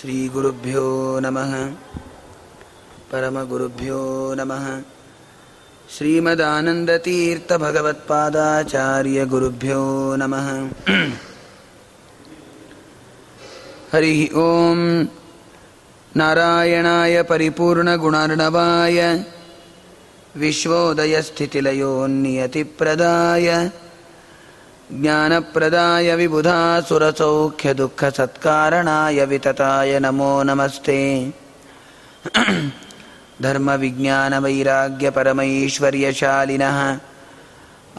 श्रीगुरुभ्यो नमः। परमगुरुभ्यो नमः। श्रीमदानन्दतीर्थभगवत्पादाचार्यगुरुभ्यो नमः। हरिः ॐ नारायणाय परिपूर्णगुणार्णवाय। विश्वोदयस्थितिलयोन्नियतिप्रदाय ज्ञानप्रदाय विबुधासुरसौख्यदुःखसत्कारणाय वितताय नमो नमस्ते। धर्मविज्ञानवैराग्यपरमैश्वर्यशालिनः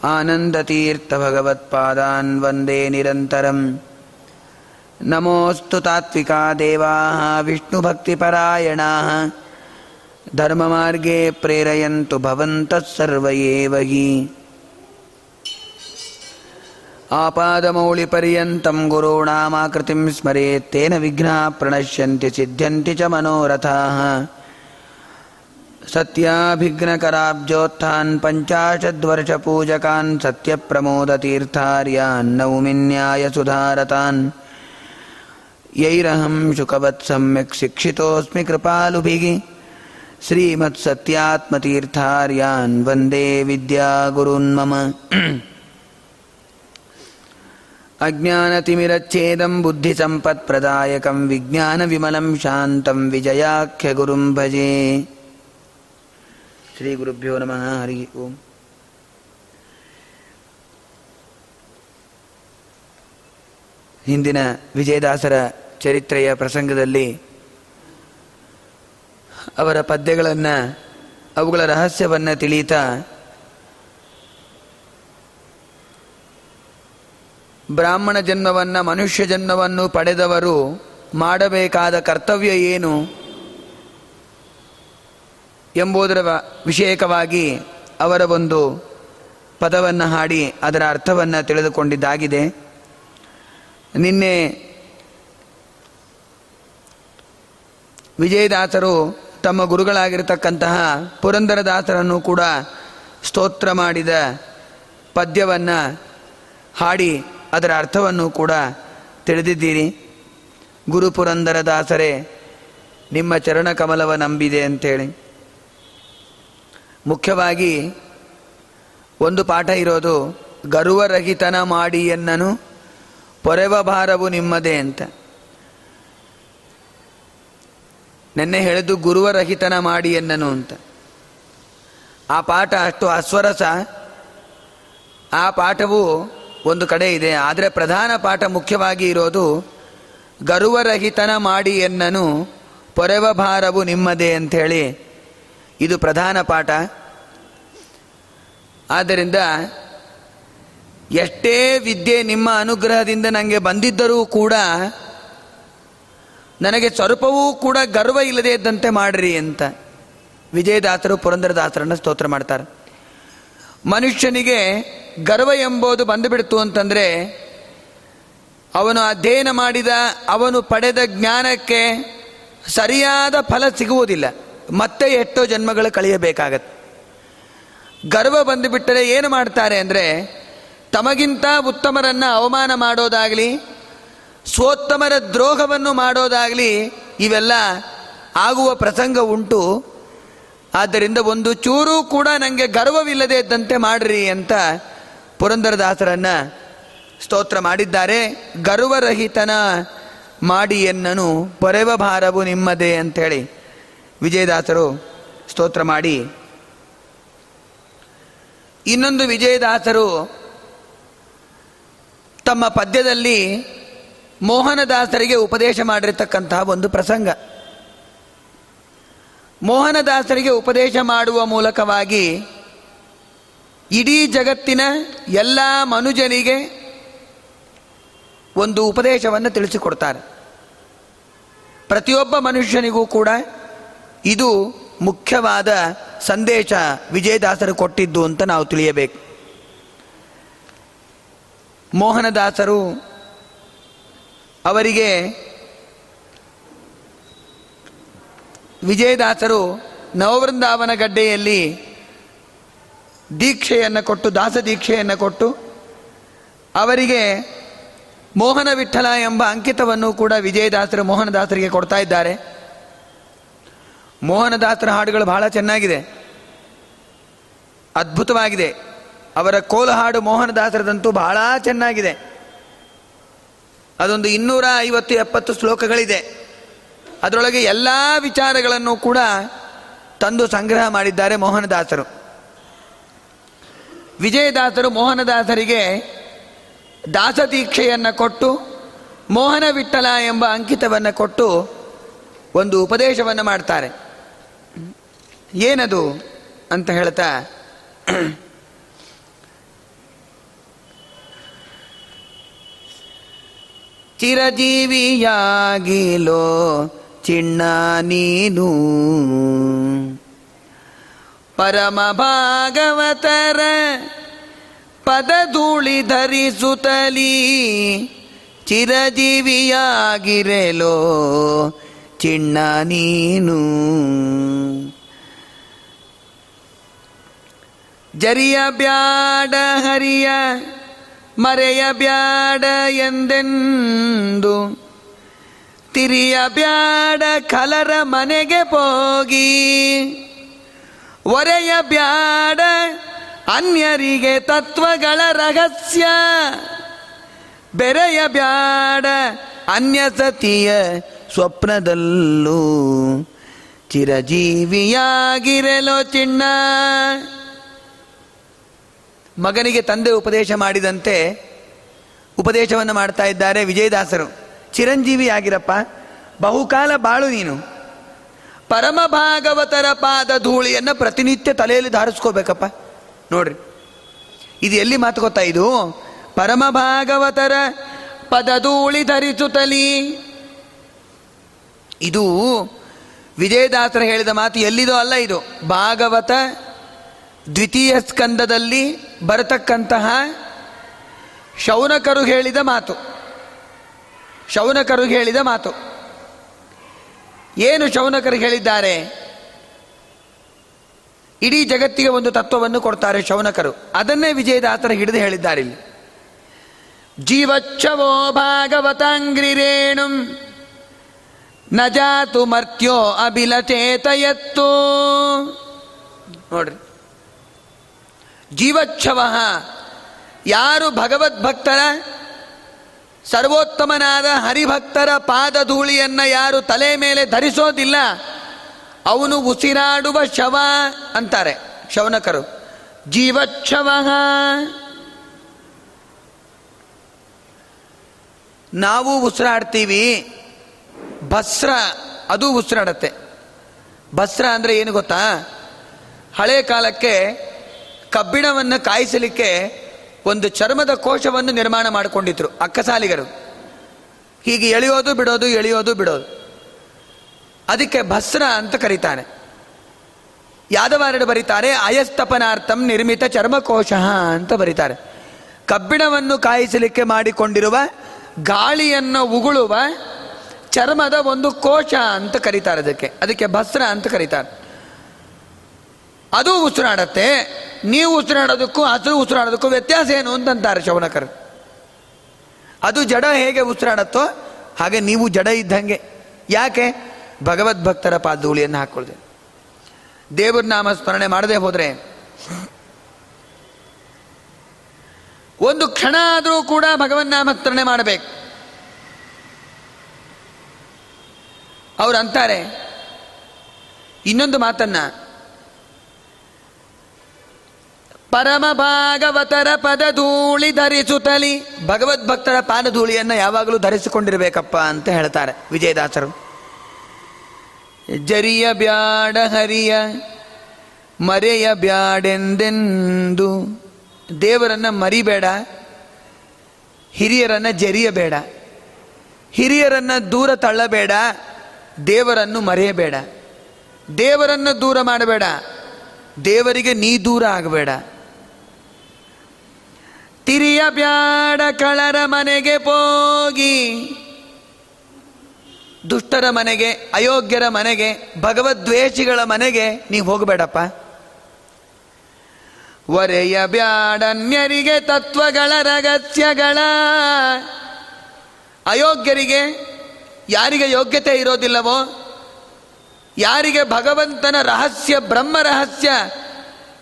आनन्दतीर्थभगवत्पादान् वन्दे निरन्तरम्। नमोऽस्तु तात्विका देवाः विष्णुभक्तिपरायणाः। धर्ममार्गे प्रेरयन्तु भवन्तः सर्व एव हि आपादमौलिपर्यन्तं गुरूणामाकृतिं स्मरेत् तेन विघ्नाः प्रणश्यन्ति सिद्ध्यन्ति च मनोरथाः। सत्याभिघ्नकराब्जोत्थान् पञ्चाशद्वर्षपूजकान् सत्यप्रमोदतीर्थार्यान् नौमिन्यायसुधारतान् यैरहं शुकवत् सम्यक् शिक्षितोऽस्मि कृपालुभिः। श्रीमत्सत्यात्मतीर्थार्यान् वन्दे विद्यागुरुन्मम अज्ञानतिमिरच्छेदं बुद्धिसम्पत्प्रदायकं विज्ञानविमलं शान्तं विजयाख्यगुरुं भजे श्रीगुरुभ्यो नमः हरिः ओम् ಹಿಂದಿನ ವಿಜಯದಾಸರ ಚರಿತ್ರೆಯ ಪ್ರಸಂಗದಲ್ಲಿ ಅವರ ಪದ್ಯಗಳನ್ನು ಅವುಗಳ ರಹಸ್ಯವನ್ನು ತಿಳಿಯುತ್ತಾ ಬ್ರಾಹ್ಮಣ ಜನ್ಮವನ್ನು, ಮನುಷ್ಯ ಜನ್ಮವನ್ನು ಪಡೆದವರು ಮಾಡಬೇಕಾದ ಕರ್ತವ್ಯ ಏನು ಎಂಬುದರ ವಿಷಯಕವಾಗಿ ಅವರ ಒಂದು ಪದವನ್ನು ಹಾಡಿ ಅದರ ಅರ್ಥವನ್ನು ತಿಳಿದುಕೊಂಡಿದ್ದಾಗಿದೆ. ನಿನ್ನೆ ವಿಜಯದಾಸರು ತಮ್ಮ ಗುರುಗಳಾಗಿರತಕ್ಕಂತಹ ಪುರಂದರದಾಸರನ್ನು ಕೂಡ ಸ್ತೋತ್ರ ಮಾಡಿದ ಪದ್ಯವನ್ನು ಹಾಡಿ ಅದರ ಅರ್ಥವನ್ನು ಕೂಡ ತಿಳಿದಿದ್ದೀರಿ. ಗುರು ಪುರಂದರದಾಸರೇ ನಿಮ್ಮ ಚರಣ ಕಮಲವ ನಂಬಿದೆ ಅಂತೇಳಿ. ಮುಖ್ಯವಾಗಿ ಒಂದು ಪಾಠ ಇರೋದು ಗರ್ವರಹಿತನ ಮಾಡಿ ಎನ್ನನು, ಪೊರೆವ ಭಾರವು ನಿಮ್ಮದೇ ಅಂತ. ನೆನ್ನೆ ಹೇಳಿದ್ದು ಗುರುವರಹಿತನ ಮಾಡಿ ಎನ್ನನು ಅಂತ. ಆ ಪಾಠ ಅಷ್ಟು ಅಸ್ವರಸ, ಆ ಪಾಠವು ಒಂದು ಕಡೆ ಇದೆ. ಆದರೆ ಪ್ರಧಾನ ಪಾಠ ಮುಖ್ಯವಾಗಿ ಇರೋದು, ಗರ್ವರಹಿತನ ಮಾಡಿ ಎನ್ನನು, ಪೊರೆವ ಭಾರವು ನಿಮ್ಮದೇ ಅಂಥೇಳಿ. ಇದು ಪ್ರಧಾನ ಪಾಠ. ಆದ್ದರಿಂದ ಎಷ್ಟೇ ವಿದ್ಯೆ ನಿಮ್ಮ ಅನುಗ್ರಹದಿಂದ ನನಗೆ ಬಂದಿದ್ದರೂ ಕೂಡ, ನನಗೆ ಸ್ವರೂಪವೂ ಕೂಡ ಗರ್ವ ಇಲ್ಲದೇ ಇದ್ದಂತೆ ಮಾಡ್ರಿ ಅಂತ. ವಿಜಯದಾಸರು ಪುರಂದರದಾಸರನ್ನು ಸ್ತೋತ್ರ ಮಾಡ್ತಾರೆ. ಮನುಷ್ಯನಿಗೆ ಗರ್ವ ಎಂಬುದು ಬಂದುಬಿಡ್ತು ಅಂತಂದರೆ, ಅವನು ಅಧ್ಯಯನ ಮಾಡಿದ, ಅವನು ಪಡೆದ ಜ್ಞಾನಕ್ಕೆ ಸರಿಯಾದ ಫಲ ಸಿಗುವುದಿಲ್ಲ. ಮತ್ತೆ ಎಷ್ಟೋ ಜನ್ಮಗಳು ಕಳೆಯಬೇಕಾಗತ್ತೆ. ಗರ್ವ ಬಂದುಬಿಟ್ಟರೆ ಏನು ಮಾಡ್ತಾರೆ ಅಂದರೆ, ತಮಗಿಂತ ಉತ್ತಮರನ್ನು ಅವಮಾನ ಮಾಡೋದಾಗಲಿ ಸ್ವೋತ್ತಮರ ದ್ರೋಹವನ್ನು ಮಾಡೋದಾಗಲಿ, ಇವೆಲ್ಲ ಆಗುವ ಪ್ರಸಂಗ ಉಂಟು. ಆದ್ದರಿಂದ ಒಂದು ಚೂರು ಕೂಡ ನನಗೆ ಗರ್ವವಿಲ್ಲದೆ ಇದ್ದಂತೆ ಮಾಡ್ರಿ ಅಂತ ಪುರಂದರದಾಸರನ್ನು ಸ್ತೋತ್ರ ಮಾಡಿದ್ದಾರೆ. ಗರ್ವರಹಿತನ ಮಾಡಿ ಎನ್ನನು, ಪೊರೆವ ಭಾರವು ನಿಮ್ಮದೇ ಅಂಥೇಳಿ ವಿಜಯದಾಸರು ಸ್ತೋತ್ರ ಮಾಡಿ. ಇನ್ನೊಂದು ವಿಜಯದಾಸರು ತಮ್ಮ ಪದ್ಯದಲ್ಲಿ ಮೋಹನದಾಸರಿಗೆ ಉಪದೇಶ ಮಾಡಿರತಕ್ಕಂತಹ ಒಂದು ಪ್ರಸಂಗ. ಮೋಹನದಾಸರಿಗೆ ಉಪದೇಶ ಮಾಡುವ ಮೂಲಕವಾಗಿ ಇಡೀ ಜಗತ್ತಿನ ಎಲ್ಲ ಮನುಜನಿಗೆ ಒಂದು ಉಪದೇಶವನ್ನು ತಿಳಿಸಿಕೊಡ್ತಾರೆ. ಪ್ರತಿಯೊಬ್ಬ ಮನುಷ್ಯನಿಗೂ ಕೂಡ ಇದು ಮುಖ್ಯವಾದ ಸಂದೇಶ ವಿಜಯದಾಸರು ಕೊಟ್ಟಿದ್ದು ಅಂತ ನಾವು ತಿಳಿಯಬೇಕು. ಮೋಹನದಾಸರು ಅವರಿಗೆ ವಿಜಯದಾಸರು ನವವೃಂದಾವನ ಗಡ್ಡೆಯಲ್ಲಿ ದೀಕ್ಷೆಯನ್ನು ಕೊಟ್ಟು, ದಾಸ ದೀಕ್ಷೆಯನ್ನು ಕೊಟ್ಟು, ಅವರಿಗೆ ಮೋಹನ ವಿಠಲ ಎಂಬ ಅಂಕಿತವನ್ನು ಕೂಡ ವಿಜಯದಾಸರು ಮೋಹನದಾಸರಿಗೆ ಕೊಡ್ತಾ ಇದ್ದಾರೆ. ಮೋಹನದಾಸರ ಹಾಡುಗಳು ಬಹಳ ಚೆನ್ನಾಗಿದೆ. ಅದ್ಭುತವಾಗಿದೆ. ಅವರ ಕೋಲ ಹಾಡು ಮೋಹನದಾಸರದಂತೂ ಬಹಳ ಚೆನ್ನಾಗಿದೆ. ಅದೊಂದು ಇನ್ನೂರ ಐವತ್ತು ಎಪ್ಪತ್ತು ಶ್ಲೋಕಗಳಿದೆ. ಅದರೊಳಗೆ ಎಲ್ಲ ವಿಚಾರಗಳನ್ನು ಕೂಡ ತಂದು ಸಂಗ್ರಹ ಮಾಡಿದ್ದಾರೆ ಮೋಹನದಾಸರು. ವಿಜಯದಾಸರು ಮೋಹನದಾಸರಿಗೆ ದಾಸದೀಕ್ಷೆಯನ್ನು ಕೊಟ್ಟು, ಮೋಹನ ವಿಠಲ ಎಂಬ ಅಂಕಿತವನ್ನು ಕೊಟ್ಟು ಒಂದು ಉಪದೇಶವನ್ನು ಮಾಡ್ತಾರೆ. ಏನದು ಅಂತ ಹೇಳ್ತಾ, ಚಿರಜೀವಿಯಾಗಿಲೋ ಚಿಣ್ಣ ನೀನು. ಪರಮ ಭಾಗವತರ ಪದಧೂಳಿ ಧರಿಸುತ್ತಲೀ ಚಿರಜೀವಿಯಾಗಿರಲೋ ಚಿಣ್ಣ ನೀನು. ಜರಿಯ ಬ್ಯಾಡ ಹರಿಯ ಮರೆಯ ಬ್ಯಾಡ ಎಂದೆಂದು ತಿರಿಯ ಬ್ಯಾಡ ಕಲರ ಮನೆಗೆ ಹೋಗಿ ಒರೆಯ ಬ್ಯಾಡ ಅನ್ಯರಿಗೆ ತತ್ವಗಳ ರಹಸ್ಯ. ಬೆರೆಯ ಬ್ಯಾಡ ಅನ್ಯ ಸತಿಯ ಸ್ವಪ್ನದಲ್ಲೂ ಚಿರಜೀವಿಯಾಗಿರಲೋ ಚಿಣ್ಣ ಮಗನಿಗೆ ತಂದೆ ಉಪದೇಶ ಮಾಡಿದಂತೆ ಉಪದೇಶವನ್ನು ಮಾಡ್ತಾ ಇದ್ದಾರೆ ವಿಜಯದಾಸರು. ಚಿರಂಜೀವಿ ಆಗಿರಪ್ಪ ಬಹುಕಾಲ ಬಾಳು ನೀನು. ಪರಮ ಭಾಗವತರ ಪಾದ ಧೂಳಿಯನ್ನು ಪ್ರತಿನಿತ್ಯ ತಲೆಯಲ್ಲಿ ಧಾರಿಸ್ಕೋಬೇಕಪ್ಪ. ನೋಡ್ರಿ. ಇದು ಎಲ್ಲಿ ಮಾತು ಗೊತ್ತಾ ಇದು? ಪರಮ ಭಾಗವತರ ಪದ ಧೂಳಿ ಧರಿಸುತ್ತಲಿ. ಇದು ವಿಜಯದಾಸರ ಹೇಳಿದ ಮಾತು ಎಲ್ಲಿದೋ ಅಲ್ಲ ಇದು. ಭಾಗವತ ದ್ವಿತೀಯ ಸ್ಕಂದದಲ್ಲಿ ಬರತಕ್ಕಂತಹ ಶೌನಕರು ಹೇಳಿದ ಮಾತು. ಶೌನಕರು ಹೇಳಿದ ಮಾತು. ಏನು ಶೌನಕರು ಹೇಳಿದ್ದಾರೆ? ಇಡೀ ಜಗತ್ತಿಗೆ ಒಂದು ತತ್ವವನ್ನು ಕೊಡ್ತಾರೆ ಶೌನಕರು. ಅದನ್ನೇ ವಿಜಯದಾತರ ಹಿಡಿದು ಹೇಳಿದ್ದಾರೆ ಇಲ್ಲಿ. ಜೀವಚ್ಛವೋ ಭಾಗವತಾಂಗ್ರಿರೇಣು ನ ಜಾತು ಮರ್ತ್ಯೋ ಅಭಿಲಚೇತಯತ್ತು. ನೋಡ್ರಿ. ಜೀವಚ್ಛವ ಯಾರು ಭಗವದ್ಭಕ್ತರ ಸರ್ವೋತ್ತಮನಾದ ಹರಿಭಕ್ತರ ಪಾದಧೂಳಿಯನ್ನು ಯಾರು ತಲೆ ಮೇಲೆ ಧರಿಸೋದಿಲ್ಲ. ಅವನು ಉಸಿರಾಡುವ ಶವ ಅಂತಾರೆ ಶವನಕರು. ಜೀವಚ್ಛವ ನಾವು ಉಸಿರಾಡ್ತೀವಿ. ಭಸ್ರ, ಅದು ಉಸಿರಾಡತ್ತೆ. ಭಸ್ರ ಅಂದರೆ ಏನು ಗೊತ್ತಾ? ಹಳೆ ಕಾಲಕ್ಕೆ ಕಬ್ಬಿಣವನ್ನು ಕಾಯಿಸಲಿಕ್ಕೆ ಒಂದು ಚರ್ಮದ ಕೋಶವನ್ನು ನಿರ್ಮಾಣ ಮಾಡಿಕೊಂಡಿದ್ರು ಅಕ್ಕಸಾಲಿಗರು. ಹೀಗೆ ಎಳೆಯೋದು ಬಿಡೋದು ಎಳೆಯೋದು ಬಿಡೋದು. ಅದಕ್ಕೆ ಭಸ್ರ ಅಂತ ಕರೀತಾನೆ. ಯಾದವಾರಡು ಬರೀತಾರೆ, ಅಯಸ್ತಪನಾರ್ಥಂ ನಿರ್ಮಿತ ಚರ್ಮಕೋಶ ಅಂತ ಬರೀತಾರೆ. ಕಬ್ಬಿಣವನ್ನು ಕಾಯಿಸಲಿಕ್ಕೆ ಮಾಡಿಕೊಂಡಿರುವ ಗಾಳಿಯನ್ನು ಉಗುಳುವ ಚರ್ಮದ ಒಂದು ಕೋಶ ಅಂತ ಕರೀತಾರೆ ಅದಕ್ಕೆ. ಅದಕ್ಕೆ ಭಸ್ರ ಅಂತ ಕರೀತಾರೆ. ಅದು ಉಸಿರಾಡತ್ತೆ. ನೀವು ಉಸಿರಾಡೋದಕ್ಕೂ ಹಸಿರು ಉಸಿರಾಡೋದಕ್ಕೂ ವ್ಯತ್ಯಾಸ ಏನು ಅಂತಂತಾರೆ ಶವನಕರು ಅದು ಜಡ ಹೇಗೆ ಉಸಿರಾಡತ್ತೋ ಹಾಗೆ ನೀವು ಜಡ ಇದ್ದಂಗೆ. ಯಾಕೆ? ಭಗವದ್ಭಕ್ತರ ಪಾದೂಳಿಯನ್ನು ಹಾಕೊಳ್ದೆ ದೇವರ ನಾಮ ಸ್ಮರಣೆ ಮಾಡದೆ ಹೋದರೆ ಒಂದು ಕ್ಷಣ ಆದರೂ ಕೂಡ ಭಗವನ್ ನಾಮ ಸ್ಮರಣೆ ಮಾಡಬೇಕು. ಅವ್ರು ಅಂತಾರೆ, ಇನ್ನೊಂದು ಮಾತನ್ನ ಪರಮ ಭಾಗವತರ ಪದ ಪದಧೂಳಿ ಧರಿಸುತ್ತಲಿ. ಭಗವದ್ಭಕ್ತರ ಪಾದಧೂಳಿಯನ್ನು ಯಾವಾಗಲೂ ಧರಿಸಿಕೊಂಡಿರಬೇಕಪ್ಪ ಅಂತ ಹೇಳ್ತಾರೆ ವಿಜಯದಾಸರು. ಜರಿಯ ಬ್ಯಾಡ ಹರಿಯ, ಮರೆಯ ಬ್ಯಾಡೆಂದೆಂದು. ದೇವರನ್ನ ಮರಿಬೇಡ, ಹಿರಿಯರನ್ನ ಜರಿಯಬೇಡ. ಹಿರಿಯರನ್ನ ದೂರ ತಳ್ಳಬೇಡ, ದೇವರನ್ನು ಮರೆಯಬೇಡ. ದೇವರನ್ನು ದೂರ ಮಾಡಬೇಡ, ದೇವರಿಗೆ ನೀ ದೂರ ಆಗಬೇಡ. ತಿರಿಯ ಬ್ಯಾಡ ಕಳರ ಮನೆಗೆ ಹೋಗಿ ದುಷ್ಟರ ಮನೆಗೆ, ಅಯೋಗ್ಯರ ಮನೆಗೆ ಭಗವದ್ವೇಷಿಗಳ ಮನೆಗೆ ನೀವು ಹೋಗಬೇಡಪ್ಪ. ಒರೆಯ ಬ್ಯಾಡನ್ಯರಿಗೆ ತತ್ವಗಳ ರಗತ್ಯಗಳ. ಅಯೋಗ್ಯರಿಗೆ ಯಾರಿಗೆ ಯೋಗ್ಯತೆ ಇರೋದಿಲ್ಲವೋ, ಯಾರಿಗೆ ಭಗವಂತನ ರಹಸ್ಯ, ಬ್ರಹ್ಮ ರಹಸ್ಯ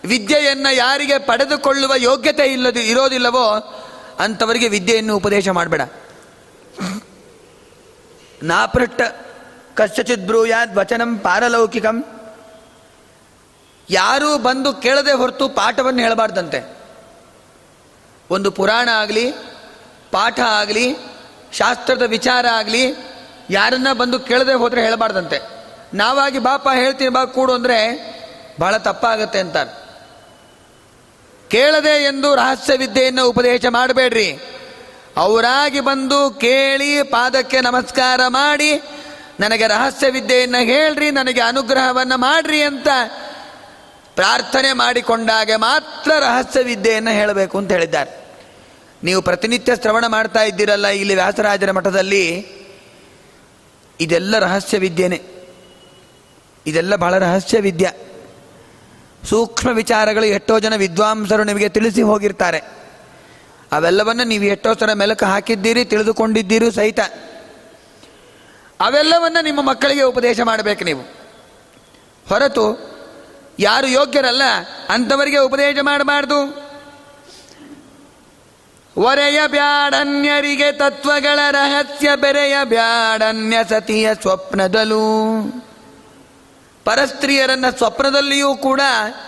ವಿದ್ಯೆಯನ್ನು ಯಾರಿಗೆ ಪಡೆದುಕೊಳ್ಳುವ ಯೋಗ್ಯತೆ ಇಲ್ಲದ, ಇರೋದಿಲ್ಲವೋ ಅಂಥವರಿಗೆ ವಿದ್ಯೆಯನ್ನು ಉಪದೇಶ ಮಾಡಬೇಡ. ನಾಪೃಷ್ಟ ಕಶ್ಚಿತ್ ಬ್ರೂಯಾದ್ ವಚನಂ ಪಾರಲೌಕಿಕಂ. ಯಾರೂ ಬಂದು ಕೇಳದೆ ಹೊರತು ಪಾಠವನ್ನು ಹೇಳಬಾರ್ದಂತೆ. ಒಂದು ಪುರಾಣ ಆಗಲಿ, ಪಾಠ ಆಗಲಿ, ಶಾಸ್ತ್ರದ ವಿಚಾರ ಆಗಲಿ, ಯಾರನ್ನ ಬಂದು ಕೇಳದೆ ಹೋದರೆ ಹೇಳಬಾರ್ದಂತೆ. ನಾವಾಗಿ ಬಾಪ ಹೇಳ್ತೀನಿ ಬಾ ಕೂಡು ಅಂದರೆ ಬಹಳ ತಪ್ಪಾಗತ್ತೆ ಅಂತಾರೆ. ಕೇಳದೆ ಎಂದು ರಹಸ್ಯ ವಿದ್ಯೆಯನ್ನು ಉಪದೇಶ ಮಾಡಬೇಡ್ರಿ. ಅವರಾಗಿ ಬಂದು ಕೇಳಿ ಪಾದಕ್ಕೆ ನಮಸ್ಕಾರ ಮಾಡಿ, ನನಗೆ ರಹಸ್ಯ ವಿದ್ಯೆಯನ್ನು ಹೇಳ್ರಿ, ನನಗೆ ಅನುಗ್ರಹವನ್ನು ಮಾಡ್ರಿ ಅಂತ ಪ್ರಾರ್ಥನೆ ಮಾಡಿಕೊಂಡಾಗ ಮಾತ್ರ ರಹಸ್ಯ ವಿದ್ಯೆಯನ್ನು ಹೇಳಬೇಕು ಅಂತ ಹೇಳಿದ್ದಾರೆ. ನೀವು ಪ್ರತಿನಿತ್ಯ ಶ್ರವಣ ಮಾಡ್ತಾ ಇದ್ದೀರಲ್ಲ ಇಲ್ಲಿ ವ್ಯಾಸರಾಜರ ಮಠದಲ್ಲಿ. ಇದೆಲ್ಲ ರಹಸ್ಯ ವಿದ್ಯೆನೆ ಇದೆಲ್ಲ ಬಹಳ ರಹಸ್ಯ ವಿದ್ಯೆ ಸೂಕ್ಷ್ಮ ವಿಚಾರಗಳು ಎಷ್ಟೋ ಜನ ವಿದ್ವಾಂಸರು ನಿಮಗೆ ತಿಳಿಸಿ ಹೋಗಿರ್ತಾರೆ. ಅವೆಲ್ಲವನ್ನು ನೀವು ಎಷ್ಟೋ ಸಲ ಮೆಲುಕು ಹಾಕಿದ್ದೀರಿ, ತಿಳಿದುಕೊಂಡಿದ್ದೀರಿ ಸಹಿತ. ಅವೆಲ್ಲವನ್ನು ನಿಮ್ಮ ಮಕ್ಕಳಿಗೆ ಉಪದೇಶ ಮಾಡಬೇಕು ನೀವು. ಹೊರತು ಯಾರು ಯೋಗ್ಯರಲ್ಲ, ಅಂಥವರಿಗೆ ಉಪದೇಶ ಮಾಡಬಾರ್ದು. ಒರೆಯ ಬ್ಯಾಡನ್ಯರಿಗೆ ತತ್ವಗಳ ರಹಸ್ಯ, ಬೆರೆಯ ಬ್ಯಾಡನ್ಯ ಸತಿಯ ಸ್ವಪ್ನದಲ್ಲೂ. ಪರಸ್ತ್ರೀಯರನ್ನ ಸ್ವಪ್ನದಲ್ಲಿಯೂ ಕೂಡ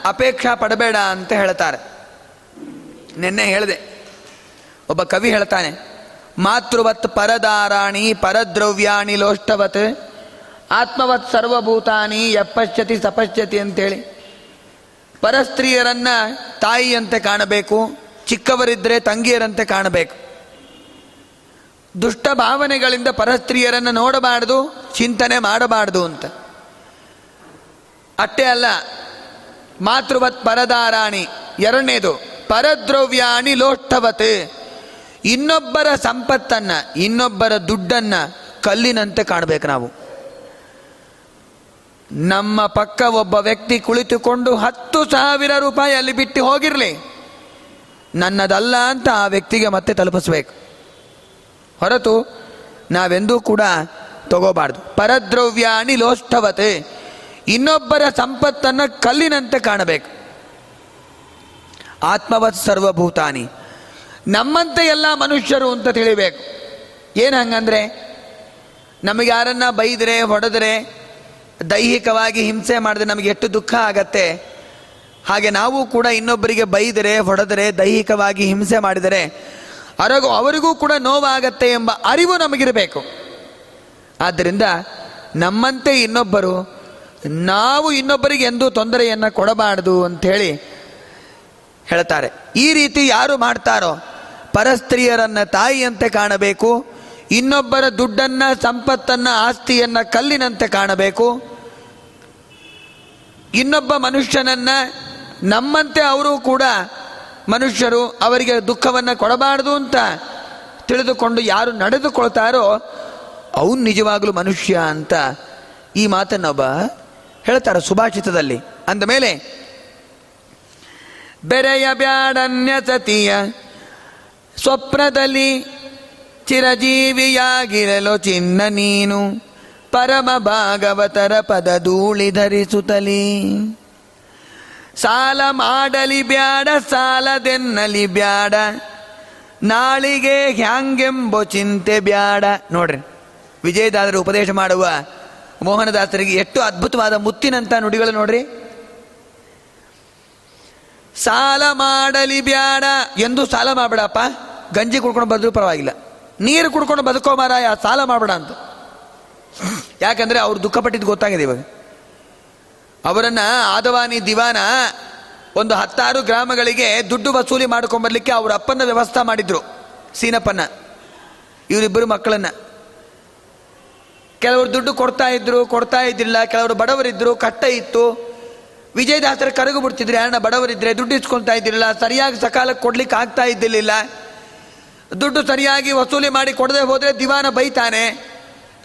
ಅಪೇಕ್ಷಾ ಪಡಬೇಡ ಅಂತ ಹೇಳ್ತಾರೆ. ನಿನ್ನೆ ಹೇಳಿದೆ. ಒಬ್ಬ ಕವಿ ಹೇಳ್ತಾನೆ, ಮಾತೃವತ್ ಪರದಾರಾಣಿ ಪರದ್ರವ್ಯಾಣಿ ಲೋಷ್ಟವತ್, ಆತ್ಮವತ್ ಸರ್ವಭೂತಾನಿ ಯಪಶ್ಯತಿ ಸಪಶ್ಯತಿ ಅಂತೇಳಿ. ಪರಸ್ತ್ರೀಯರನ್ನ ತಾಯಿಯಂತೆ ಕಾಣಬೇಕು ಚಿಕ್ಕವರಿದ್ದರೆ ತಂಗಿಯರಂತೆ ಕಾಣಬೇಕು. ದುಷ್ಟ ಭಾವನೆಗಳಿಂದ ಪರಸ್ತ್ರೀಯರನ್ನು ನೋಡಬಾರ್ದು, ಚಿಂತನೆ ಮಾಡಬಾರ್ದು ಅಂತ. ಅಷ್ಟೇ ಅಲ್ಲ. ಮಾತೃವತ್ ಪರದಾರಾಣಿ. ಎರಡನೇದು, ಪರದ್ರವ್ಯಾಣಿ ಲೋಷ್ಠವತ್. ಇನ್ನೊಬ್ಬರ ಸಂಪತ್ತನ್ನ, ಇನ್ನೊಬ್ಬರ ದುಡ್ಡನ್ನ ಕಲ್ಲಿನಂತೆ ಕಾಣಬೇಕು ನಾವು. ನಮ್ಮ ಪಕ್ಕ ಒಬ್ಬ ವ್ಯಕ್ತಿ ಕುಳಿತುಕೊಂಡು ಹತ್ತು ಸಾವಿರ ರೂಪಾಯಿ ಅಲ್ಲಿ ಬಿಟ್ಟು ಹೋಗಿರಲಿ. ನನ್ನದಲ್ಲ ಅಂತ ಆ ವ್ಯಕ್ತಿಗೆ ಮತ್ತೆ ತಲುಪಿಸ್ಬೇಕು. ಹೊರತು ನಾವೆಂದೂ ಕೂಡ ತಗೋಬಾರ್ದು. ಪರದ್ರವ್ಯಾಣಿ ಲೋಷ್ಠವತೆ. ಇನ್ನೊಬ್ಬರ ಸಂಪತ್ತನ್ನು ಕಲ್ಲಿನಂತೆ ಕಾಣಬೇಕು. ಆತ್ಮವತ್ ಸರ್ವಭೂತಾನಿ. ನಮ್ಮಂತೆ ಎಲ್ಲ ಮನುಷ್ಯರು ಅಂತ ತಿಳಿಬೇಕು. ಏನು ಹಂಗಂದ್ರೆ, ನಮಗೆ ಯಾರನ್ನ ಬೈದರೆ, ಹೊಡೆದರೆ, ದೈಹಿಕವಾಗಿ ಹಿಂಸೆ ಮಾಡಿದ್ರೆ ನಮಗೆ ಎಷ್ಟು ದುಃಖ ಆಗತ್ತೆ. ಹಾಗೆ ನಾವು ಕೂಡ ಇನ್ನೊಬ್ಬರಿಗೆ ಬೈದರೆ, ಹೊಡೆದರೆ, ದೈಹಿಕವಾಗಿ ಹಿಂಸೆ ಮಾಡಿದರೆ, ಅರಗು ಅವರಿಗೂ ಕೂಡ ನೋವಾಗತ್ತೆ ಎಂಬ ಅರಿವು ನಮಗಿರಬೇಕು. ಆದ್ದರಿಂದ ನಮ್ಮಂತೆ ಇನ್ನೊಬ್ಬರು ನಾವು ಇನ್ನೊಬ್ಬರಿಗೆ ಎಂದೂ ತೊಂದರೆಯನ್ನು ಕೊಡಬಾರದು ಅಂಥೇಳಿ ಹೇಳ್ತಾರೆ. ಈ ರೀತಿ ಯಾರು ಮಾಡ್ತಾರೋ ಪರಸ್ತ್ರೀಯರನ್ನ ತಾಯಿಯಂತೆ ಕಾಣಬೇಕು, ಇನ್ನೊಬ್ಬರ ದುಡ್ಡನ್ನ, ಸಂಪತ್ತನ್ನ, ಆಸ್ತಿಯನ್ನ ಕಲ್ಲಿನಂತೆ ಕಾಣಬೇಕು, ಇನ್ನೊಬ್ಬ ಮನುಷ್ಯನನ್ನ ನಮ್ಮಂತೆ ಅವರು ಕೂಡ ಮನುಷ್ಯರು ಅವರಿಗೆ ದುಃಖವನ್ನು ಕೊಡಬಾರದು ಅಂತ ತಿಳಿದುಕೊಂಡು ಯಾರು ನಡೆದುಕೊಳ್ತಾರೋ ಅವನು ನಿಜವಾಗಲೂ ಮನುಷ್ಯ ಅಂತ ಈ ಮಾತನ್ನೊಬ್ಬ ಹೇಳ್ತಾರೆ ಸುಭಾಷಿತದಲ್ಲಿ. ಅಂದಮೇಲೆ ಬೆರೆಯ ಬ್ಯಾಡನ್ಯ ಸತಿಯ ಸ್ವಪ್ನದಲ್ಲಿ ಚಿರಜೀವಿಯಾಗಿರಲು ಚಿನ್ನ ನೀನು ಪರಮ ಭಾಗವತರ ಪದ ಧೂಳಿ ಧರಿಸುತ್ತಲಿ. ಸಾಲ ಮಾಡಲಿ ಬ್ಯಾಡ ಸಾಲದೆನ್ನಲಿ ಬ್ಯಾಡ, ನಾಳಿಗೆ ಹ್ಯಾಂಗೆಂಬೋ ಚಿಂತೆ ಬ್ಯಾಡ. ನೋಡ್ರಿ ವಿಜಯದಾದರು ಉಪದೇಶ ಮಾಡುವ ಮೋಹನದಾಸರಿಗೆ ಎಷ್ಟು ಅದ್ಭುತವಾದ ಮುತ್ತಿನಂತ ನುಡಿಗಳು ನೋಡ್ರಿ. ಸಾಲ ಮಾಡಲಿ ಬ್ಯಾಡ ಎಂದು ಸಾಲ ಮಾಡಬೇಡಪ್ಪ. ಗಂಜಿ ಕುಡ್ಕೊಂಡು ಬದ್ರು ಪರವಾಗಿಲ್ಲ. ನೀರು ಕುಡ್ಕೊಂಡು ಬದುಕೋ ಮಾರಾಯ, ಸಾಲ ಮಾಡಬೇಡ ಅಂತ. ಯಾಕಂದ್ರೆ ಅವ್ರು ದುಃಖಪಟ್ಟಿದ್ದು ಗೊತ್ತಾಗಿದೆ ಇವಾಗ. ಅವರನ್ನ ಆದವಾನಿ ದಿವಾನ ಒಂದು ಹತ್ತಾರು ಗ್ರಾಮಗಳಿಗೆ ದುಡ್ಡು ವಸೂಲಿ ಮಾಡ್ಕೊಂಬರ್ಲಿಕ್ಕೆ ಅವ್ರ ಅಪ್ಪನ ವ್ಯವಸ್ಥೆ ಮಾಡಿದ್ರು. ಸೀನಪ್ಪನ ಇವರಿಬ್ಬರು ಮಕ್ಕಳನ್ನ. ಕೆಲವರು ದುಡ್ಡು ಕೊಡ್ತಾ ಇದ್ರು, ಕೊಡ್ತಾ ಇದ್ದಿಲ್ಲ, ಕೆಲವರು ಬಡವರಿದ್ರು ಕಟ್ಟ ಇತ್ತು. ವಿಜಯದಾಸರ ಕರಗು ಬಿಡ್ತಿದ್ರು, ಯಾರನ್ನ ಬಡವರಿದ್ರೆ ದುಡ್ಡು ಇಸ್ಕೊಳ್ತಾ ಇದ್ದಿರಲಿಲ್ಲ, ಸರಿಯಾಗಿ ಸಕಾಲಕ್ಕೆ ಕೊಡ್ಲಿಕ್ಕೆ ಆಗ್ತಾ ಇದ್ದಿರಲಿಲ್ಲ. ದುಡ್ಡು ಸರಿಯಾಗಿ ವಸೂಲಿ ಮಾಡಿ ಕೊಡದೆ ಹೋದ್ರೆ ದಿವಾನ ಬೈತಾನೆ.